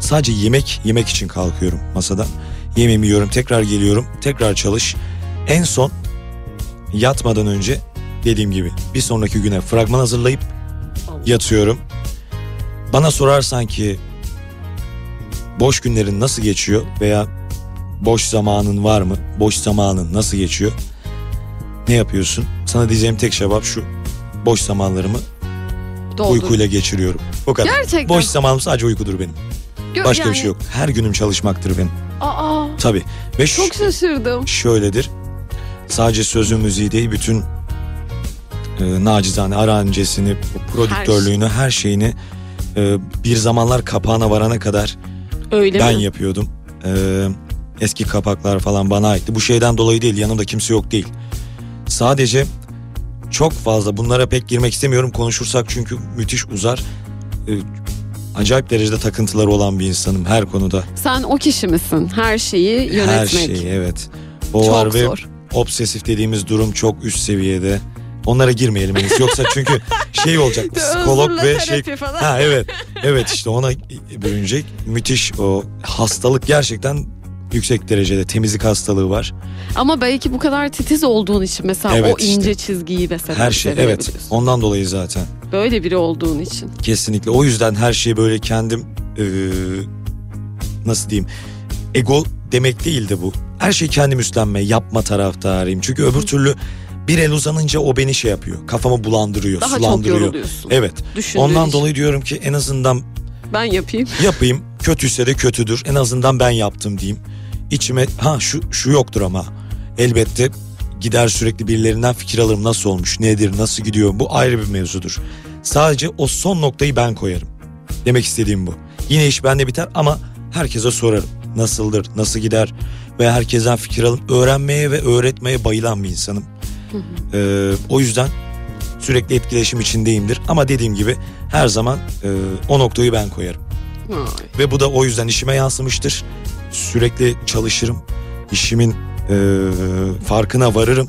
sadece yemek yemek için kalkıyorum masadan. Yemeğimi yiyorum tekrar geliyorum tekrar çalış. En son yatmadan önce dediğim gibi bir sonraki güne fragman hazırlayıp yatıyorum. Bana sorarsan ki boş günlerin nasıl geçiyor veya boş zamanın var mı? Boş zamanın nasıl geçiyor? Ne yapıyorsun? Sana diyeceğim tek cevap şu. Boş zamanlarımı Doldur. uykuyla geçiriyorum. Bu kadar. Gerçekten. Boş zamanım sadece uykudur benim. Gö- Başka bir yani- şey yok. Her günüm çalışmaktır benim. Aa, Tabii. Ve çok şaşırdım. şöyledir. Sadece sözü müziği değil bütün e, nacizane aranjesini, prodüktörlüğünü, her, şeyini e, bir zamanlar kapağına varana kadar Öyle ben mi? yapıyordum. E, eski kapaklar falan bana aitti. Bu şeyden dolayı değil yanımda kimse yok değil. Sadece çok fazla bunlara pek girmek istemiyorum konuşursak çünkü müthiş uzar. E, acayip derecede takıntıları olan bir insanım her konuda. Sen o kişi misin? Her şeyi yönetmek. Her şeyi evet. O Çok var ve zor. obsesif dediğimiz durum çok üst seviyede. Onlara girmeyelim henüz. Yoksa çünkü [LAUGHS] şey olacak psikolog ve şey falan. ha evet evet işte ona bürünecek müthiş o hastalık gerçekten yüksek derecede temizlik hastalığı var. Ama belki bu kadar titiz olduğun için mesela Evet o işte. ince çizgiyi mesela Her şey evet ondan dolayı zaten Böyle biri olduğun için. kesinlikle o yüzden her şeyi böyle kendim eee, nasıl diyeyim ego demek değildi bu. Her şeyi kendim üstlenme yapma taraftarıyım. Çünkü öbür türlü bir el uzanınca o beni şey yapıyor. Kafamı bulandırıyor, Daha çok sulandırıyor. yoruluyorsun. Evet. Düşündüğün Ondan için. dolayı diyorum ki en azından Ben yapayım. yapayım. Kötüyse de kötüdür. En azından ben yaptım diyeyim. İçime ha şu şu yoktur ama elbette gider sürekli birilerinden fikir alırım nasıl olmuş, nedir, nasıl gidiyor. Bu ayrı bir mevzudur. Sadece o son noktayı ben koyarım. Demek istediğim bu. Yine iş bende biter ama herkese sorarım. Nasıldır, nasıl gider ve herkesten fikir alıp öğrenmeye ve öğretmeye bayılan bir insanım. Ee, o yüzden Sürekli etkileşim içindeyimdir. Ama dediğim gibi her zaman e, o noktayı ben koyarım. Ve bu da o yüzden işime yansımıştır. Sürekli çalışırım. İşimin e, farkına varırım.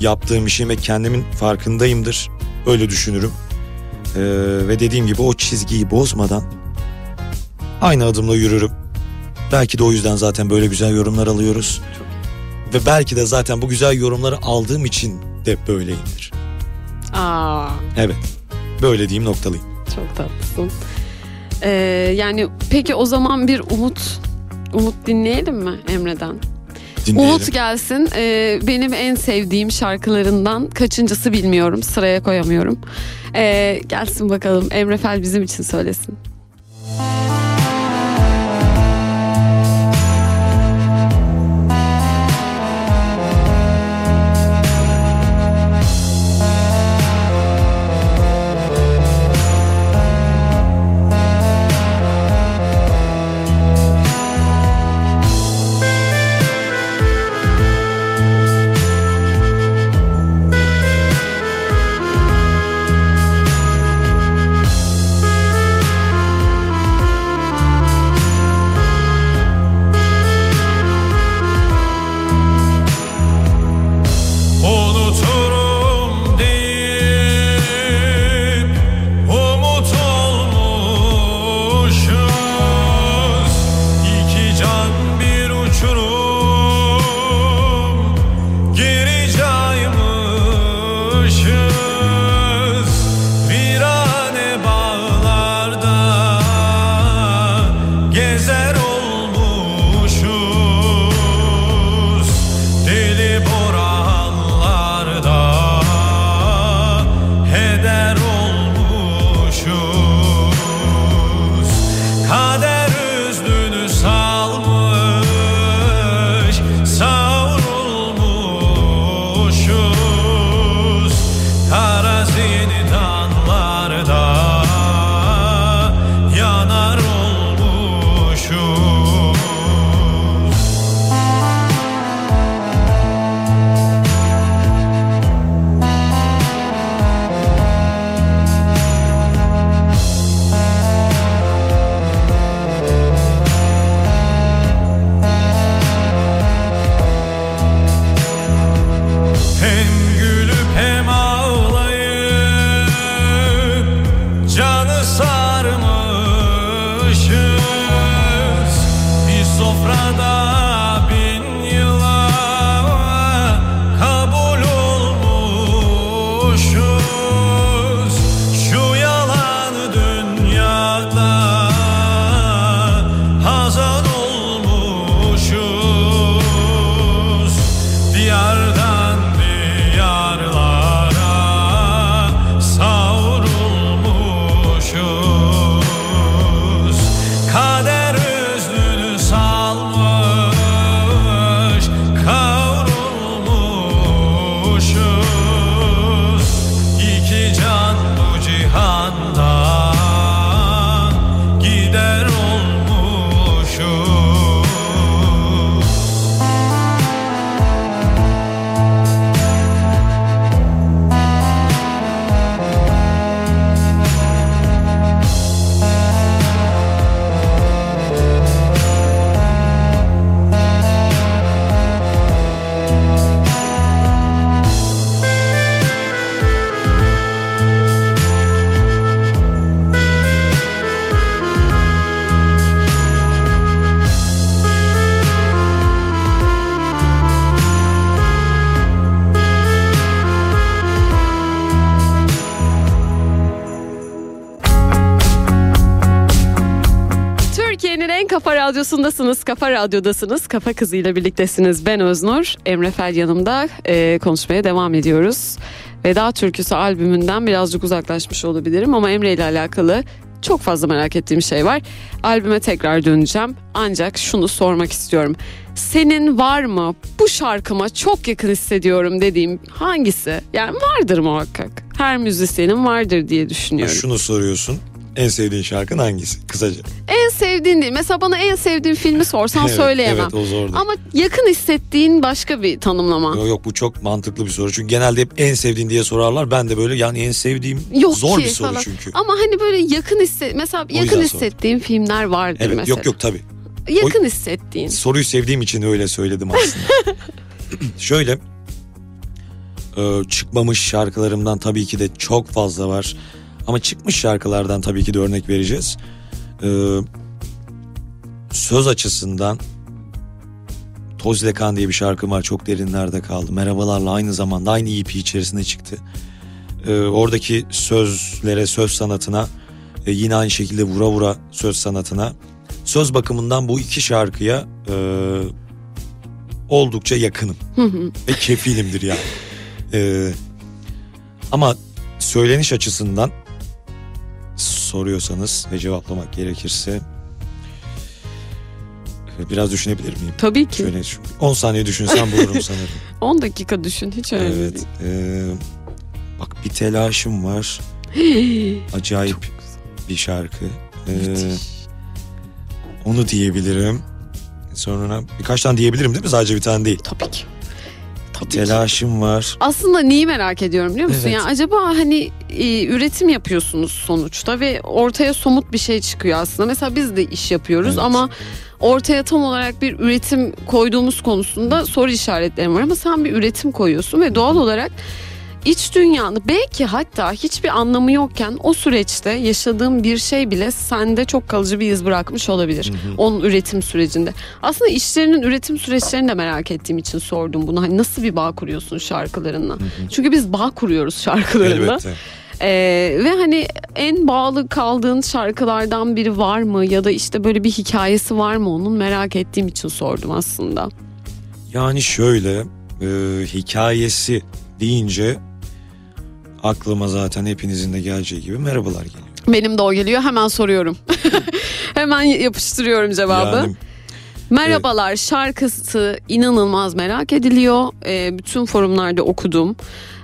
Yaptığım işin ve kendimin farkındayımdır. Öyle düşünürüm. E, ve dediğim gibi o çizgiyi bozmadan aynı adımla yürürüm. Belki de o yüzden zaten böyle güzel yorumlar alıyoruz. Ve belki de zaten bu güzel yorumları aldığım için de böyleyimdir. Aa, Evet. Böyle diyeyim noktalıyım. çok tatlısın. Ee, yani peki o zaman bir Umut Umut dinleyelim mi Emre'den? Dinleyelim. Umut gelsin. Ee, benim en sevdiğim şarkılarından kaçıncısı bilmiyorum. Sıraya koyamıyorum. Ee, gelsin bakalım Emre Fel bizim için söylesin. Unuturum kafa radyodasınız, kafa kızıyla birliktesiniz. Ben Öznur, Emre Fel yanımda Ee, konuşmaya devam ediyoruz. Veda Türküsü albümünden birazcık uzaklaşmış olabilirim ama Emre ile alakalı çok fazla merak ettiğim şey var. Albüme tekrar döneceğim ancak şunu sormak istiyorum. Senin var mı bu şarkıma çok yakın hissediyorum dediğim hangisi? Yani vardır muhakkak. Her müzisyenin vardır diye düşünüyorum. Şunu soruyorsun. En sevdiğin şarkın hangisi? Kısaca. En sevdiğin değil. Mesela bana en sevdiğin filmi sorsan [LAUGHS] Evet, söyleyemem. Evet o zordu. Ama yakın hissettiğin başka bir tanımlama. Yok yok bu çok mantıklı bir soru. Çünkü genelde hep en sevdiğin diye sorarlar. Ben de böyle yani en sevdiğim Yok zor ki bir soru falan. çünkü. Ama hani böyle yakın hisset mesela yüzden yakın sordum. hissettiğin filmler vardır Evet mesela. yok yok tabii. Yakın hissettiğin. Soruyu sevdiğim için öyle söyledim aslında. [LAUGHS] Şöyle e, çıkmamış şarkılarımdan tabii ki de çok fazla var. Ama çıkmış şarkılardan tabii ki de örnek vereceğiz. E, söz açısından Toz ile Kan diye bir şarkım var çok derinlerde kaldı. Merhabalarla aynı zamanda aynı EP içerisinde çıktı. E, oradaki sözlere, söz sanatına e, yine aynı şekilde vura vura söz sanatına söz bakımından bu iki şarkıya e, oldukça yakınım ve kefilimdir yani. E, ama söyleniş açısından soruyorsanız ve cevaplamak gerekirse e, biraz düşünebilir miyim? Tabii ki. Şöyle şu- 10 saniye düşünsem bulurum [LAUGHS] sanırım. 10 dakika düşün hiç önemli evet. e, bak bir telaşım var. [GASPS] Acayip bir şarkı. E, Müthiş. onu diyebilirim. Sonra birkaç tane diyebilirim değil mi? Sadece bir tane değil. Tabii ki. Tabii ki. Telaşım var. Aslında neyi merak ediyorum biliyor musun? Evet. Ya acaba hani e, üretim yapıyorsunuz sonuçta ve ortaya somut bir şey çıkıyor aslında. Mesela biz de iş yapıyoruz Evet. ama ortaya tam olarak bir üretim koyduğumuz konusunda soru işaretlerim var ama sen bir üretim koyuyorsun ve doğal olarak iç dünyanı belki hatta hiçbir anlamı yokken o süreçte yaşadığın bir şey bile sende çok kalıcı bir iz bırakmış olabilir. Onun üretim sürecinde. Aslında işlerinin üretim süreçlerini de merak ettiğim için sordum bunu. Hani nasıl bir bağ kuruyorsun şarkılarınla? Çünkü biz bağ kuruyoruz şarkılarınla. Elbette. Ee, ve hani en bağlı kaldığın şarkılardan biri var mı? Ya da işte böyle bir hikayesi var mı onun merak ettiğim için sordum aslında. Yani şöyle e, hikayesi deyince aklıma zaten hepinizin de geleceği gibi merhabalar geliyor. Benim de o geliyor hemen soruyorum. [LAUGHS] hemen yapıştırıyorum cevabı. Yani Merhabalar şarkısı inanılmaz merak ediliyor. Ee, bütün forumlarda okudum.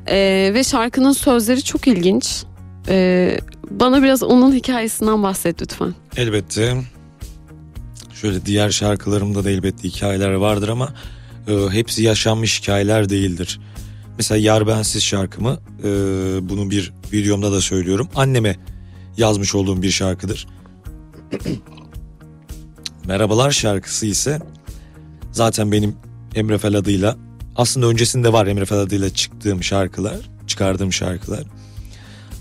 Ee, ve şarkının sözleri çok ilginç. Ee, bana biraz onun hikayesinden bahset lütfen. elbette şöyle diğer şarkılarımda da elbette hikayeler vardır ama e, hepsi yaşanmış hikayeler değildir. Mesela Yar Bensiz şarkımı e, bunu bir videomda da söylüyorum. Anneme yazmış olduğum bir şarkıdır. [CLEARS THROAT] Merhabalar şarkısı ise zaten benim Emre Fel adıyla aslında öncesinde var Emre Fel adıyla çıktığım şarkılar, çıkardığım şarkılar.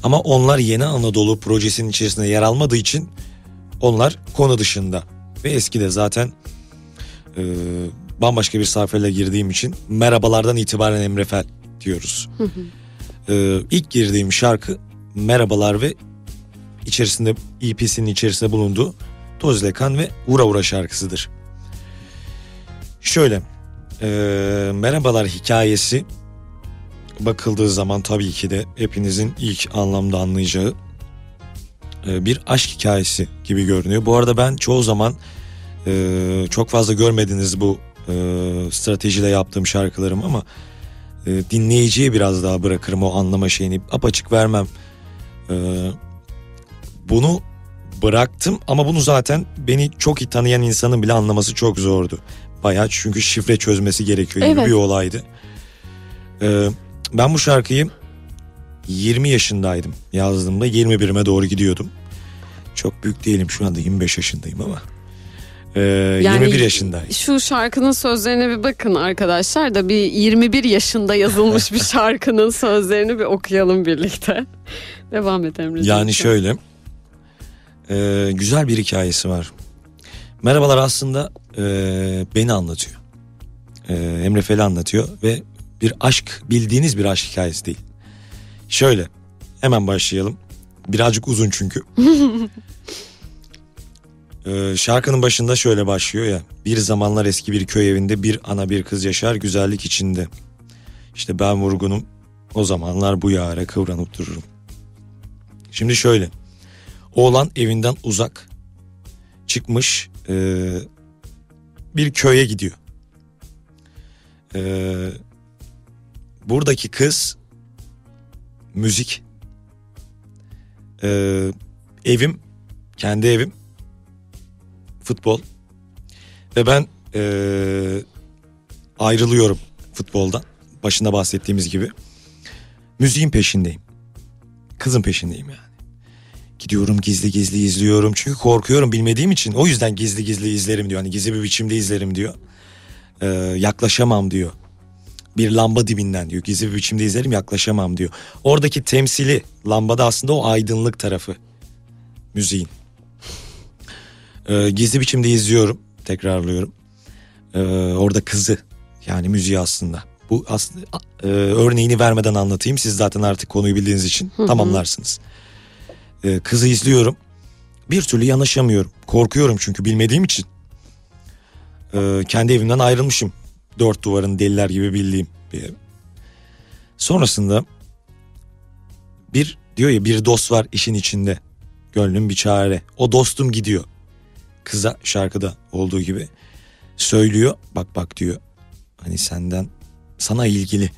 Ama onlar Yeni Anadolu projesinin içerisinde yer almadığı için onlar konu dışında. Ve eski de zaten e, bambaşka bir sayfayla girdiğim için merhabalardan itibaren Emre Fel diyoruz. E, ilk girdiğim şarkı Merhabalar ve içerisinde EP'sinin içerisinde bulunduğu Toz Lekan ve Ura Ura şarkısıdır. Şöyle e, Merhabalar hikayesi bakıldığı zaman tabii ki de hepinizin ilk anlamda anlayacağı e, bir aşk hikayesi gibi görünüyor. Bu arada ben çoğu zaman e, çok fazla görmediniz bu e, stratejiyle yaptığım şarkılarım ama e, dinleyiciye biraz daha bırakırım o anlama şeyini apaçık vermem. E, bunu bıraktım ama bunu zaten beni çok iyi tanıyan insanın bile anlaması çok zordu. Bayağı çünkü şifre çözmesi gerekiyor gibi Evet. bir olaydı. E, ben bu şarkıyı 20 yaşındaydım yazdığımda 21'ime doğru gidiyordum. Çok büyük değilim şu anda 25 yaşındayım ama. Ee, Yani 21 yaşındayım. Şu şarkının sözlerine bir bakın arkadaşlar da bir 21 yaşında yazılmış bir [LAUGHS] şarkının sözlerini bir okuyalım birlikte. [LAUGHS] Devam et Emre'ciğim. Yani şöyle e, güzel bir hikayesi var. Merhabalar aslında e, beni anlatıyor. E, Emre Fel'i anlatıyor ve bir aşk bildiğiniz bir aşk hikayesi değil. Şöyle hemen başlayalım. Birazcık uzun çünkü. [LAUGHS] Ee, şarkının başında şöyle başlıyor ya. Bir zamanlar eski bir köy evinde bir ana bir kız yaşar güzellik içinde. İşte ben vurgunum o zamanlar bu yara kıvranıp dururum. Şimdi şöyle. Oğlan evinden uzak çıkmış ee, bir köye gidiyor. Ee, buradaki kız müzik. Ee, evim kendi evim, futbol ve ben eee, ayrılıyorum futboldan. Başında bahsettiğimiz gibi. Müziğin peşindeyim. Kızın peşindeyim yani. Gidiyorum gizli gizli izliyorum. Çünkü korkuyorum bilmediğim için. O yüzden gizli gizli izlerim diyor. Hani gizli bir biçimde izlerim diyor. Ee, yaklaşamam diyor. Bir lamba dibinden diyor. Gizli bir biçimde izlerim yaklaşamam diyor. Oradaki temsili lambada aslında o aydınlık tarafı. Müziğin. Ee, gizli biçimde izliyorum. Tekrarlıyorum. Ee, orada kızı yani müziği aslında. Bu aslında e, örneğini vermeden anlatayım. Siz zaten artık konuyu bildiğiniz için tamamlarsınız. Ee, kızı izliyorum. Bir türlü yanaşamıyorum. Korkuyorum çünkü bilmediğim için. Ee, kendi evimden ayrılmışım. Dört duvarın deliler gibi bildiğim bir ev. Sonrasında bir diyor ya bir dost var işin içinde. Gönlüm bir çare. O dostum gidiyor. Kıza şarkıda olduğu gibi söylüyor. Bak bak diyor. Hani senden sana ilgili.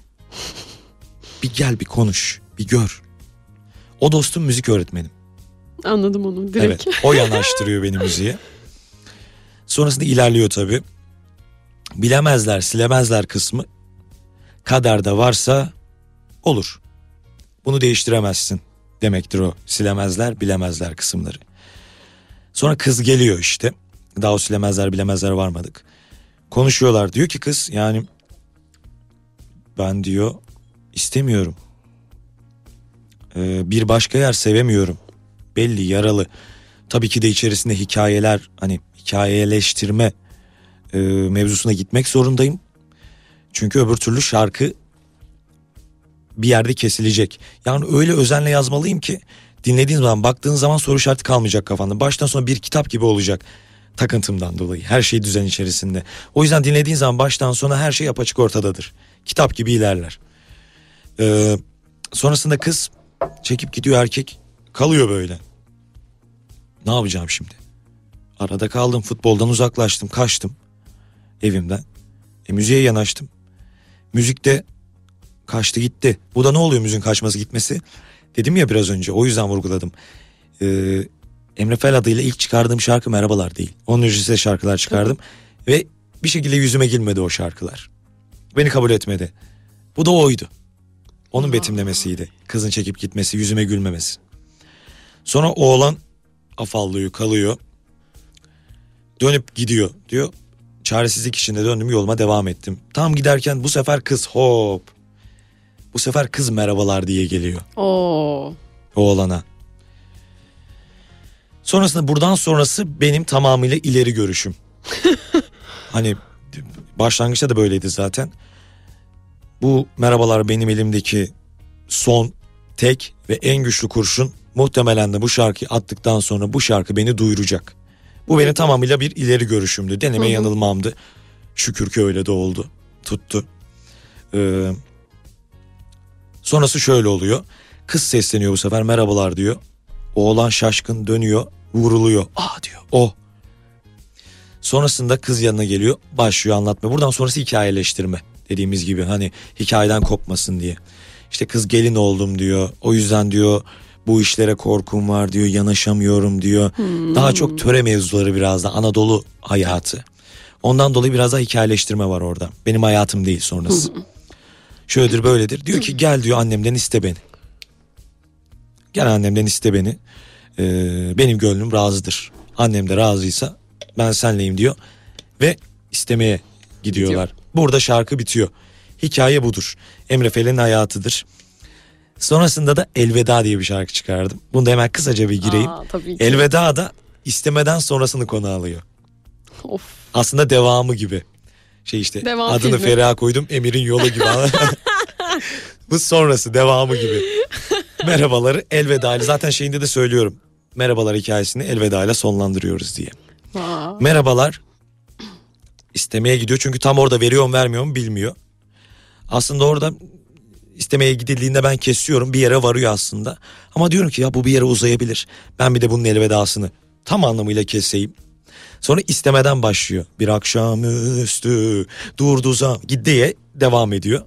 Bir gel bir konuş. Bir gör. O dostum müzik öğretmenim. Anladım onu direkt. Evet o yanaştırıyor beni müziğe. Sonrasında ilerliyor tabii. Bilemezler silemezler kısmı. Kaderde varsa olur. Bunu değiştiremezsin demektir o silemezler bilemezler kısımları. Sonra kız geliyor işte. Daha silemezler bilemezler varmadık. Konuşuyorlar diyor ki kız yani ben diyor istemiyorum. Ee, bir başka yer sevemiyorum. Belli yaralı. Tabii ki de içerisinde hikayeler hani hikayeleştirme e, mevzusuna gitmek zorundayım. Çünkü öbür türlü şarkı bir yerde kesilecek. Yani öyle özenle yazmalıyım ki dinlediğin zaman baktığın zaman soru işareti kalmayacak kafanda. Baştan sona bir kitap gibi olacak takıntımdan dolayı. Her şey düzen içerisinde. O yüzden dinlediğin zaman baştan sona her şey apaçık ortadadır. Kitap gibi ilerler. Ee, sonrasında kız çekip gidiyor erkek kalıyor böyle. Ne yapacağım şimdi? Arada kaldım futboldan uzaklaştım kaçtım evimden. E, müziğe yanaştım. Müzikte kaçtı gitti. Bu da ne oluyor müziğin kaçması gitmesi? Dedim ya biraz önce o yüzden vurguladım. Ee, Emre Fel adıyla ilk çıkardığım şarkı Merhabalar değil. Onun öncesinde şarkılar çıkardım. Ve bir şekilde yüzüme girmedi o şarkılar. Beni kabul etmedi. Bu da oydu. Onun betimlemesiydi. Kızın çekip gitmesi, yüzüme gülmemesi. Sonra oğlan afallıyor, kalıyor. Dönüp gidiyor diyor. Çaresizlik içinde döndüm yoluma devam ettim. Tam giderken bu sefer kız hop. Bu sefer kız merhabalar diye geliyor Oo. oğlana. Sonrasında buradan sonrası benim tamamıyla ileri görüşüm. [LAUGHS] hani başlangıçta da böyleydi zaten. Bu merhabalar benim elimdeki son, tek ve en güçlü kurşun muhtemelen de bu şarkıyı attıktan sonra bu şarkı beni duyuracak. Bu benim tamamıyla bir ileri görüşümdü. Deneme yanılmamdı. Şükür ki öyle de oldu. Tuttu. Ee, sonrası şöyle oluyor. Kız sesleniyor bu sefer merhabalar diyor. Oğlan şaşkın dönüyor vuruluyor. Aa diyor o. Sonrasında kız yanına geliyor başlıyor anlatma. Buradan sonrası hikayeleştirme dediğimiz gibi hani hikayeden kopmasın diye. İşte kız gelin oldum diyor. O yüzden diyor bu işlere korkum var diyor yanaşamıyorum diyor. Daha çok töre mevzuları biraz da Anadolu hayatı. Ondan dolayı biraz daha hikayeleştirme var orada. Benim hayatım değil sonrası. Şöyledir böyledir. Diyor ki gel diyor annemden iste beni. Gel annemden iste beni. Ee, benim gönlüm razıdır. Annem de razıysa ben senleyim diyor. Ve istemeye gidiyorlar. Burada şarkı bitiyor. Hikaye budur. Emre Fel'in hayatıdır. Sonrasında da Elveda diye bir şarkı çıkardım. Bunu da hemen kısaca bir gireyim. Aa, tabii ki. Elveda da istemeden sonrasını konu alıyor. Of. Aslında devamı gibi. Şey işte Devam adını filmi. Feriha koydum Emir'in yolu gibi. [LAUGHS] Bu sonrası devamı gibi. Merhabaları elveda ile zaten şeyinde de söylüyorum. Merhabalar hikayesini elveda ile sonlandırıyoruz diye. Aa. Merhabalar istemeye gidiyor çünkü tam orada veriyor mu vermiyor mu bilmiyor. Aslında orada istemeye gidildiğinde ben kesiyorum bir yere varıyor aslında. Ama diyorum ki ya bu bir yere uzayabilir. Ben bir de bunun elvedasını tam anlamıyla keseyim. Sonra istemeden başlıyor. Bir akşamüstü durdu zam diye devam ediyor.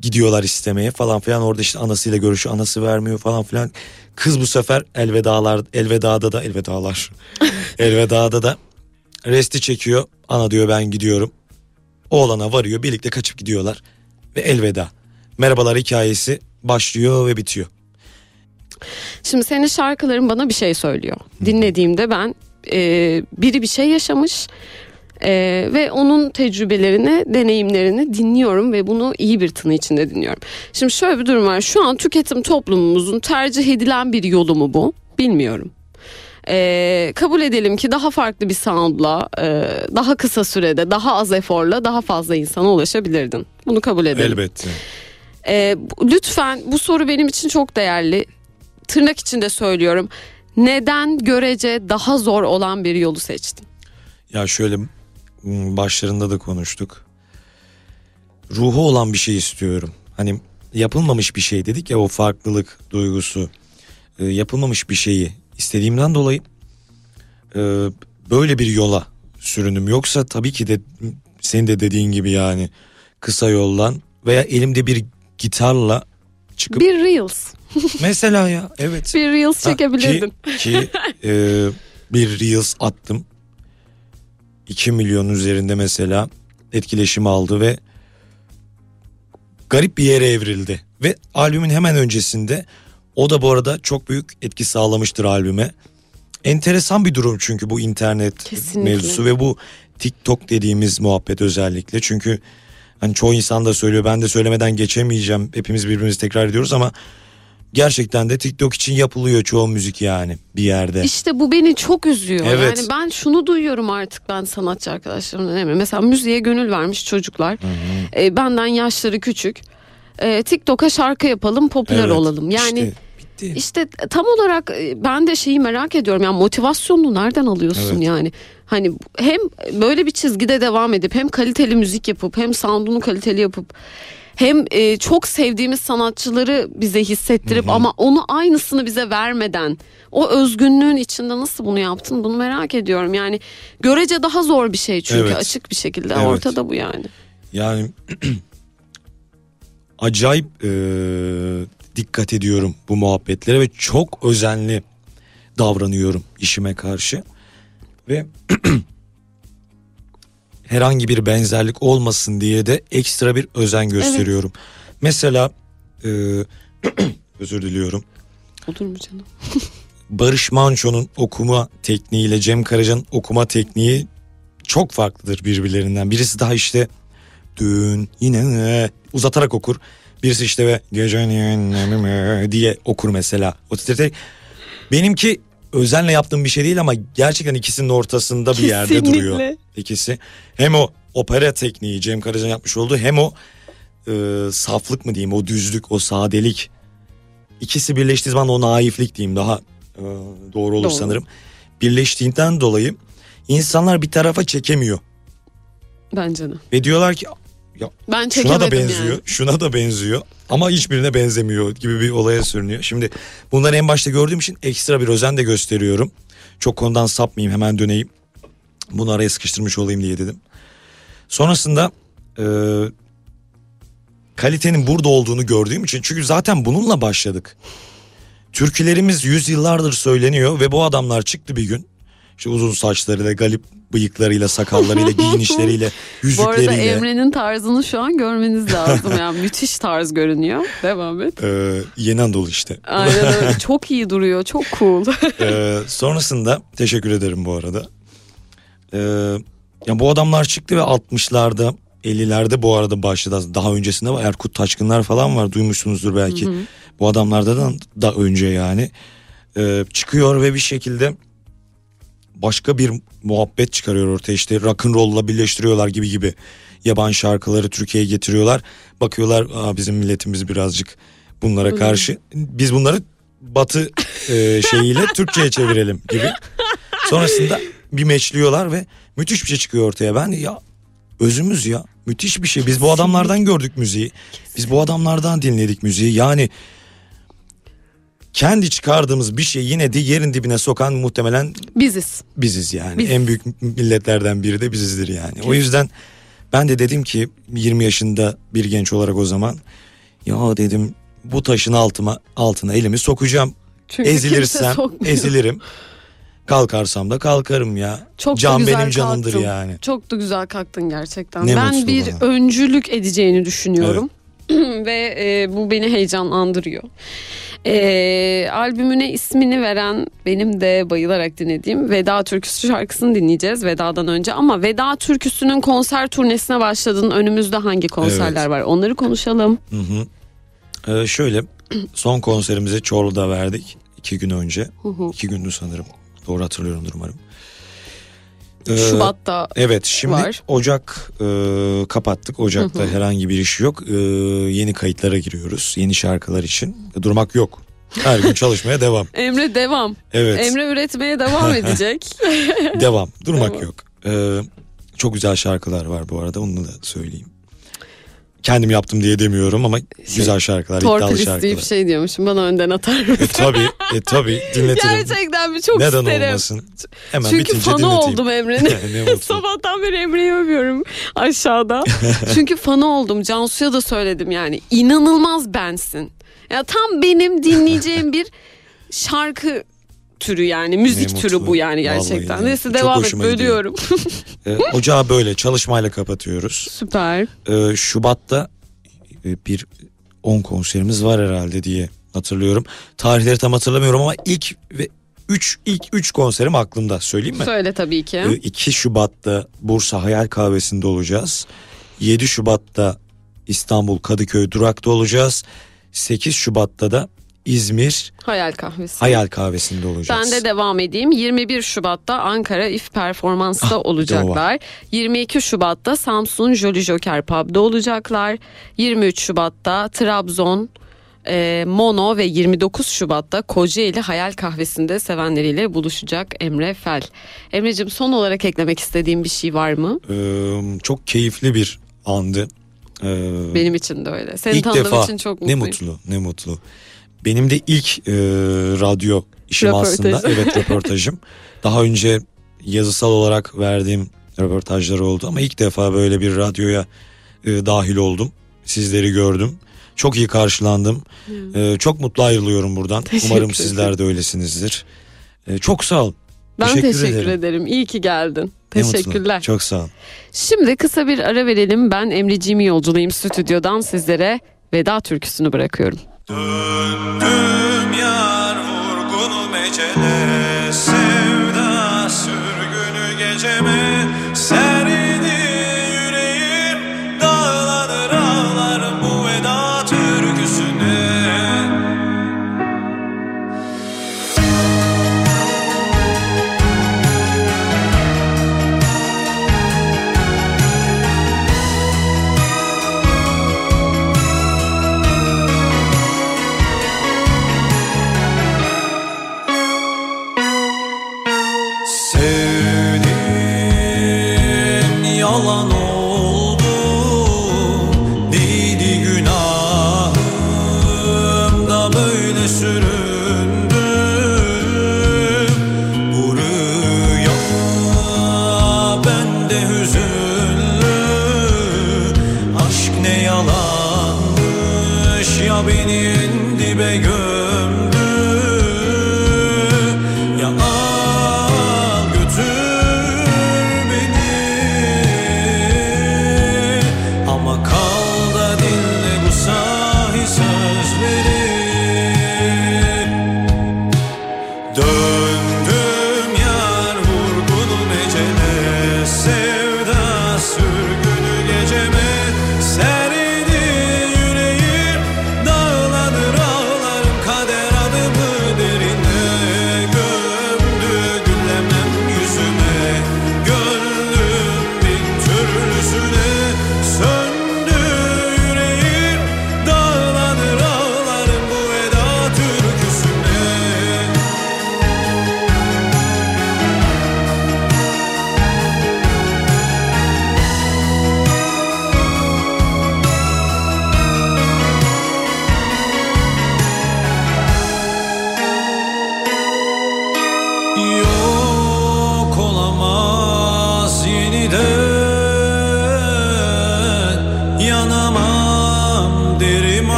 gidiyorlar istemeye falan filan orada işte anasıyla görüşü anası vermiyor falan filan. Kız bu sefer elvedalar elvedada da elvedalar [LAUGHS] elvedada da resti çekiyor. Ana diyor ben gidiyorum. Oğlana varıyor birlikte kaçıp gidiyorlar ve elveda. Merhabalar hikayesi başlıyor ve bitiyor. Şimdi senin şarkıların bana bir şey söylüyor. Dinlediğimde ben e, biri bir şey yaşamış e, ve onun tecrübelerini, deneyimlerini dinliyorum ve bunu iyi bir tını içinde dinliyorum. Şimdi şöyle bir durum var. Şu an tüketim toplumumuzun tercih edilen bir yolu mu bu? Bilmiyorum. E, kabul edelim ki daha farklı bir soundla, e, daha kısa sürede, daha az eforla daha fazla insana ulaşabilirdin. Bunu kabul edelim. Elbette. Ee, bu- lütfen bu soru benim için çok değerli. Tırnak içinde söylüyorum. Neden görece daha zor olan bir yolu seçtin? Ya şöyle başlarında da konuştuk. Ruhu olan bir şey istiyorum. Hani yapılmamış bir şey dedik ya o farklılık duygusu. Ee, yapılmamış bir şeyi istediğimden dolayı e, böyle bir yola sürünüm. Yoksa tabii ki de senin de dediğin gibi yani kısa yoldan veya elimde bir gitarla çıkıp Bir Reels. [LAUGHS] mesela ya evet. Bir Reels Ha, çekebilirdin. Ki, ki e, bir Reels attım. 2 milyon üzerinde mesela etkileşim aldı ve garip bir yere evrildi. Ve albümün hemen öncesinde o da bu arada çok büyük etki sağlamıştır albüme. Enteresan bir durum çünkü bu internet Kesinlikle. mevzusu ve bu TikTok dediğimiz muhabbet özellikle. Çünkü hani çoğu insan da söylüyor ben de söylemeden geçemeyeceğim. Hepimiz birbirimizi tekrar ediyoruz ama gerçekten de TikTok için yapılıyor çoğu müzik yani bir yerde. İşte bu beni çok üzüyor. Evet. Yani ben şunu duyuyorum artık ben sanatçı arkadaşlarımdan eminim. Mesela müziğe gönül vermiş çocuklar. e, benden yaşları küçük. E, TikTok'a şarkı yapalım, popüler Evet, olalım. Yani işte bitti. İşte tam olarak e, ben de şeyi merak ediyorum. Yani motivasyonunu nereden alıyorsun Evet. yani? Hani hem böyle bir çizgide devam edip hem kaliteli müzik yapıp hem sound'unu kaliteli yapıp hem e, çok sevdiğimiz sanatçıları bize hissettirip ama onu aynısını bize vermeden o özgünlüğün içinde nasıl bunu yaptın bunu merak ediyorum. Yani görece daha zor bir şey çünkü Evet. açık bir şekilde Evet. ortada bu yani. Yani [CLEARS THROAT] acayip e, dikkat ediyorum bu muhabbetlere ve çok özenli davranıyorum işime karşı. Ve [CLEARS THROAT] herhangi bir benzerlik olmasın diye de ekstra bir özen gösteriyorum. Mesela e, [CLEARS THROAT] özür diliyorum. Olur mu canım? [LAUGHS] Barış Manço'nun okuma tekniğiyle Cem Karaca'nın okuma tekniği çok farklıdır birbirlerinden. Birisi daha işte dün yine uzatarak okur. Birisi işte ve gecenin diye okur mesela. O titreyerek. Benimki özenle yaptığım bir şey değil ama gerçekten ikisinin ortasında bir yerde Kesinlikle. duruyor ikisi. Hem o opera tekniği Cem Karaca'nın yapmış olduğu hem o e, saflık mı diyeyim o düzlük o sadelik. İkisi birleştiği zaman o naiflik diyeyim daha e, doğru olur Doğru. sanırım. Birleştiğinden dolayı insanlar bir tarafa çekemiyor. Bence de. Ve diyorlar ki ya Ben şuna da benziyor, yani. şuna da benziyor ama hiçbirine benzemiyor gibi bir olaya sürünüyor. Şimdi bunları en başta gördüğüm için ekstra bir özen de gösteriyorum. Çok konudan sapmayayım hemen döneyim. Bunu araya sıkıştırmış olayım diye dedim. Sonrasında e, kalitenin burada olduğunu gördüğüm için çünkü zaten bununla başladık. Türkülerimiz yüzyıllardır söyleniyor ve bu adamlar çıktı bir gün. İşte uzun saçlarıyla, galip bıyıklarıyla, sakallarıyla, [LAUGHS] giyinişleriyle, Bu arada yüzükleriyle. Emre'nin tarzını şu an görmeniz lazım. [LAUGHS] Yani müthiş tarz görünüyor. Devam et. Ee, yeni Anadolu işte. Aynen öyle. [LAUGHS] Çok iyi duruyor. Çok cool. Ee, sonrasında teşekkür ederim bu arada. Ee, ya bu adamlar çıktı ve 60'larda 50'lerde bu arada başladı. Daha öncesinde var. Erkut Taşkınlar falan var. Duymuşsunuzdur belki. Bu adamlardan da önce yani. Ee, çıkıyor ve bir şekilde başka bir muhabbet çıkarıyor ortaya. İşte rock'n'roll'la birleştiriyorlar gibi gibi. Yaban şarkıları Türkiye'ye getiriyorlar. Bakıyorlar Aa, bizim milletimiz birazcık bunlara karşı. Biz bunları batı e, şeyiyle [LAUGHS] Türkçe'ye çevirelim gibi. Sonrasında bir meçliyorlar ve müthiş bir şey çıkıyor ortaya. Ben ya özümüz ya müthiş bir şey. Biz bu adamlardan gördük müziği. Biz bu adamlardan dinledik müziği. Yani kendi çıkardığımız bir şey yine de yerin dibine sokan muhtemelen Biziz. biziz yani. Biz. En büyük milletlerden biri de bizizdir yani. O yüzden ben de dedim ki 20 yaşında bir genç olarak o zaman Ya dedim bu taşın altıma altına elimi sokacağım. Çünkü Ezilirsem ezilirim. Kalkarsam da kalkarım ya. Çok Can güzel benim canımdır kalktın. yani. Çok da güzel kalktın gerçekten. Ne ben bir bana. öncülük edeceğini düşünüyorum. [CLEARS THROAT] Ve e, bu beni heyecanlandırıyor. E, albümüne ismini veren benim de bayılarak dinlediğim Veda Türküsü şarkısını dinleyeceğiz Veda'dan önce. Ama Veda Türküsü'nün konser turnesine başladın. Önümüzde hangi konserler Evet. var? Onları konuşalım. Hı hı. Ee, şöyle son konserimizi Çorlu'da verdik iki gün önce. Hı hı. İki gündü sanırım. Doğru hatırlıyorumdur umarım. Ee, Şubat'ta Evet şimdi var. Ocak e, kapattık. Ocak'ta herhangi bir iş yok. Ee, yeni kayıtlara giriyoruz. Yeni şarkılar için. Durmak yok. Her gün çalışmaya devam. [LAUGHS] Emre devam. Evet Emre üretmeye devam [LAUGHS] edecek. devam. Durmak Devam. yok. Ee, çok güzel şarkılar var bu arada onu da söyleyeyim. Kendim yaptım diye demiyorum ama güzel şarkılar, iddialı şarkılar. isteyip şey diyormuşum bana önden atar mısın? E tabi, e tabi dinletirim. Gerçekten bir çok Neden isterim. olmasın? Hemen Çünkü bitince fanı dinleteyim. oldum Emre'nin. [LAUGHS] Sabahtan beri Emre'yi övüyorum aşağıda. [LAUGHS] Çünkü fanı oldum. Cansu'ya da söyledim yani. İnanılmaz bensin. Ya tam benim dinleyeceğim bir şarkı türü yani müzik Ne türü mutlu. bu yani Vallahi gerçekten. ne Neyse devam et bölüyorum. [LAUGHS] E, ocağı böyle çalışmayla kapatıyoruz. Süper. E, Şubat'ta e, bir 10 konserimiz var herhalde diye hatırlıyorum. Tarihleri tam hatırlamıyorum ama ilk ve 3 ilk 3 konserim aklımda söyleyeyim mi? Söyle tabii ki. E, 2 Şubat'ta Bursa Hayal Kahvesi'nde olacağız. 7 Şubat'ta İstanbul Kadıköy Durak'ta olacağız. 8 Şubat'ta da İzmir Hayal kahvesi. Hayal Kahvesi'nde olacağız. Ben de devam edeyim. 21 Şubat'ta Ankara İF Performans'ta Ah, olacaklar. 22 Şubat'ta Samsun Jolly Joker Pub'da olacaklar. 23 Şubat'ta Trabzon e, Mono ve 29 Şubat'ta Kocaeli Hayal Kahvesi'nde sevenleriyle buluşacak Emre Fel. Emre'cim son olarak eklemek istediğin bir şey var mı? Ee, çok keyifli bir andı. Ee, Benim için de öyle. Seni ilk tanıdığım defa için çok ne mutlu ne mutlu. Benim de ilk e, radyo işim Röportaj. aslında evet röportajım. [LAUGHS] Daha önce yazısal olarak verdiğim röportajlar oldu ama ilk defa böyle bir radyoya e, dahil oldum. Sizleri gördüm. Çok iyi karşılandım. E, çok mutlu ayrılıyorum buradan. Teşekkür Umarım sizler de öylesinizdir. E, çok sağ olun. Ben Teşekkür teşekkür, ederim. ederim. İyi ki geldin. Teşekkürler. Çok sağ olun. Şimdi kısa bir ara verelim. Ben Emreciğimi yolculayayım stüdyodan sizlere veda türküsünü bırakıyorum. Döndüm yar vurgun mecele Sevda sürgünü geceme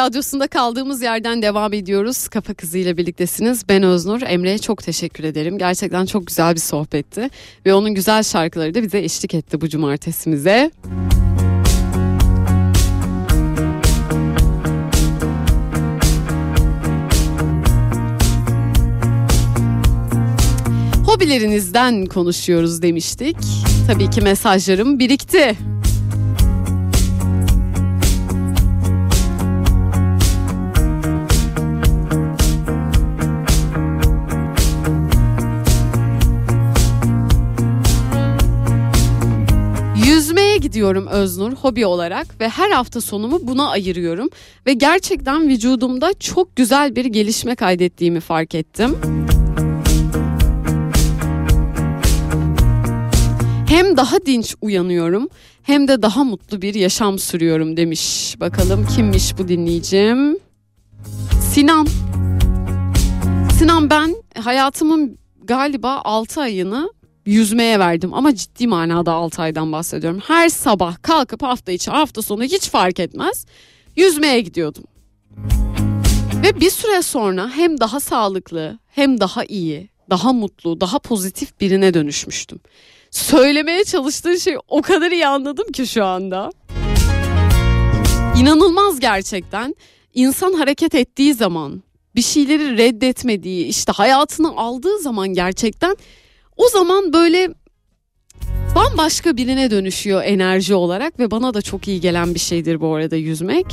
radyosunda kaldığımız yerden devam ediyoruz. Kafa kızıyla birliktesiniz. Ben Öznur. Emre'ye çok teşekkür ederim. Gerçekten çok güzel bir sohbetti. Ve onun güzel şarkıları da bize eşlik etti bu cumartesimize. Hobilerinizden konuşuyoruz demiştik. Tabii ki mesajlarım birikti. Yüzmeye gidiyorum Öznur hobi olarak ve her hafta sonumu buna ayırıyorum ve gerçekten vücudumda çok güzel bir gelişme kaydettiğimi fark ettim. Hem daha dinç uyanıyorum hem de daha mutlu bir yaşam sürüyorum demiş. Bakalım kimmiş bu dinleyicim? Sinan. Sinan ben hayatımın galiba 6 ayını yüzmeye verdim ama ciddi manada 6 aydan bahsediyorum. Her sabah kalkıp hafta içi hafta sonu hiç fark etmez yüzmeye gidiyordum. Ve bir süre sonra hem daha sağlıklı hem daha iyi, daha mutlu, daha pozitif birine dönüşmüştüm. Söylemeye çalıştığı şey o kadar iyi anladım ki şu anda. İnanılmaz gerçekten. İnsan hareket ettiği zaman, bir şeyleri reddetmediği, işte hayatını aldığı zaman gerçekten o zaman böyle bambaşka birine dönüşüyor enerji olarak ve bana da çok iyi gelen bir şeydir bu arada yüzmek.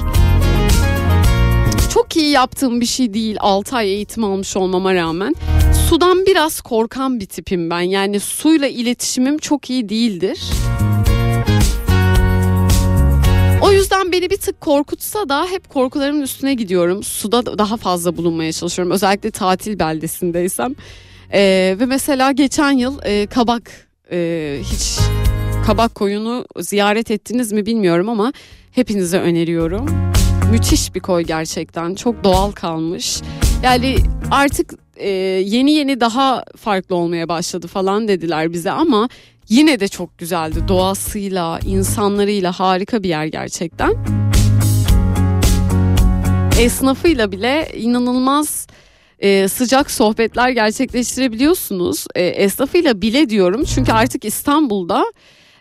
Çok iyi yaptığım bir şey değil 6 ay eğitim almış olmama rağmen. Sudan biraz korkan bir tipim ben. Yani suyla iletişimim çok iyi değildir. O yüzden beni bir tık korkutsa da hep korkularımın üstüne gidiyorum. Suda daha fazla bulunmaya çalışıyorum. Özellikle tatil beldesindeysem. Ee, ve mesela geçen yıl e, kabak e, hiç kabak koyunu ziyaret ettiniz mi bilmiyorum ama hepinize öneriyorum. Müthiş bir koy gerçekten çok doğal kalmış. Yani artık e, yeni yeni daha farklı olmaya başladı falan dediler bize ama yine de çok güzeldi. Doğasıyla, insanlarıyla harika bir yer gerçekten. Esnafıyla bile inanılmaz e, sıcak sohbetler gerçekleştirebiliyorsunuz. E, esnafıyla bile diyorum çünkü artık İstanbul'da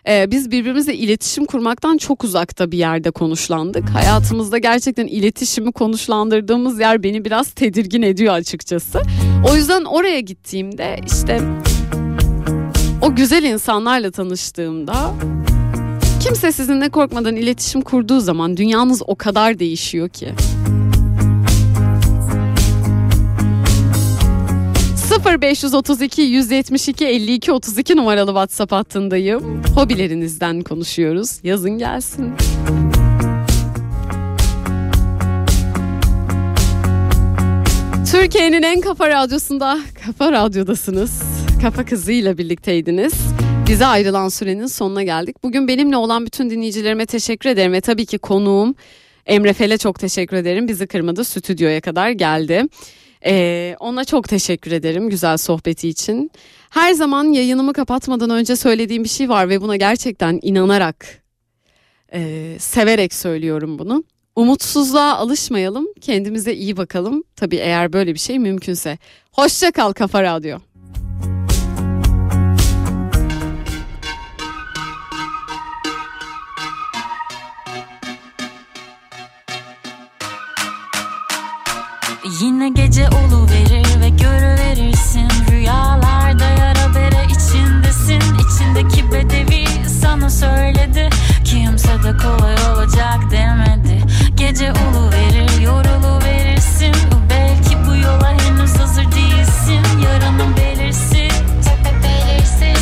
e, biz birbirimizle iletişim kurmaktan çok uzakta bir yerde konuşlandık. Hayatımızda gerçekten iletişimi konuşlandırdığımız yer beni biraz tedirgin ediyor açıkçası. O yüzden oraya gittiğimde işte o güzel insanlarla tanıştığımda kimse sizinle korkmadan iletişim kurduğu zaman dünyanız o kadar değişiyor ki. 0532 172 52 32 numaralı WhatsApp hattındayım. Hobilerinizden konuşuyoruz. Yazın gelsin. Türkiye'nin en kafa radyosunda Kafa Radyo'dasınız. Kafa kızıyla birlikteydiniz. Bize ayrılan sürenin sonuna geldik. Bugün benimle olan bütün dinleyicilerime teşekkür ederim ve tabii ki konuğum Emre Fel'e çok teşekkür ederim. Bizi kırmadı, stüdyoya kadar geldi. Ee, ona çok teşekkür ederim güzel sohbeti için. Her zaman yayınımı kapatmadan önce söylediğim bir şey var ve buna gerçekten inanarak, e, severek söylüyorum bunu. Umutsuzluğa alışmayalım, kendimize iyi bakalım. Tabii eğer böyle bir şey mümkünse. Hoşça kal Kafa Radyo. Yine gece verir ve görüverirsin. Rüyalarda yara bere içindesin. İçindeki bedevi sana söyledi. Kimse de kolay olacak demedi. Gece verir yorulu verirsin Belki bu yola henüz hazır değilsin. Yarının belirsiz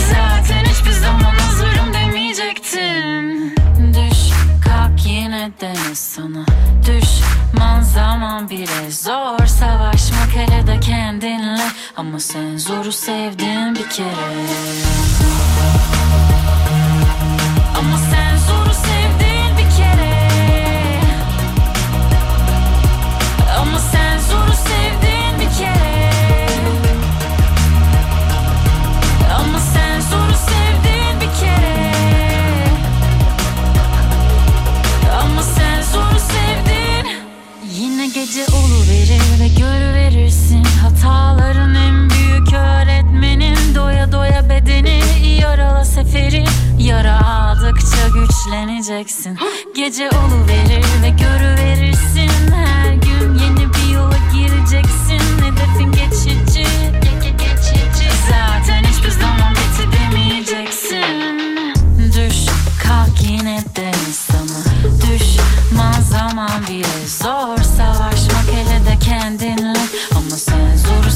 Zaten hiçbir zaman hazırım demeyecektin. Düş kalk yine dene sana. Düşman zaman bile zor Savaşmak hele de kendinle. Ama sen zoru sevdin bir kere. Ama sen gece olu verir ve görüverirsin Hataların en büyük öğretmenin Doya doya bedeni yarala seferi. Yara aldıkça güçleneceksin. Gece olu verir ve görüverirsin Her gün yeni bir yola gireceksin. Hedefin geçici geçici. Zaten hiçbir zaman bitti demeyeceksin Düş kalk yine de sana Düşman zaman bile zorsa sen zor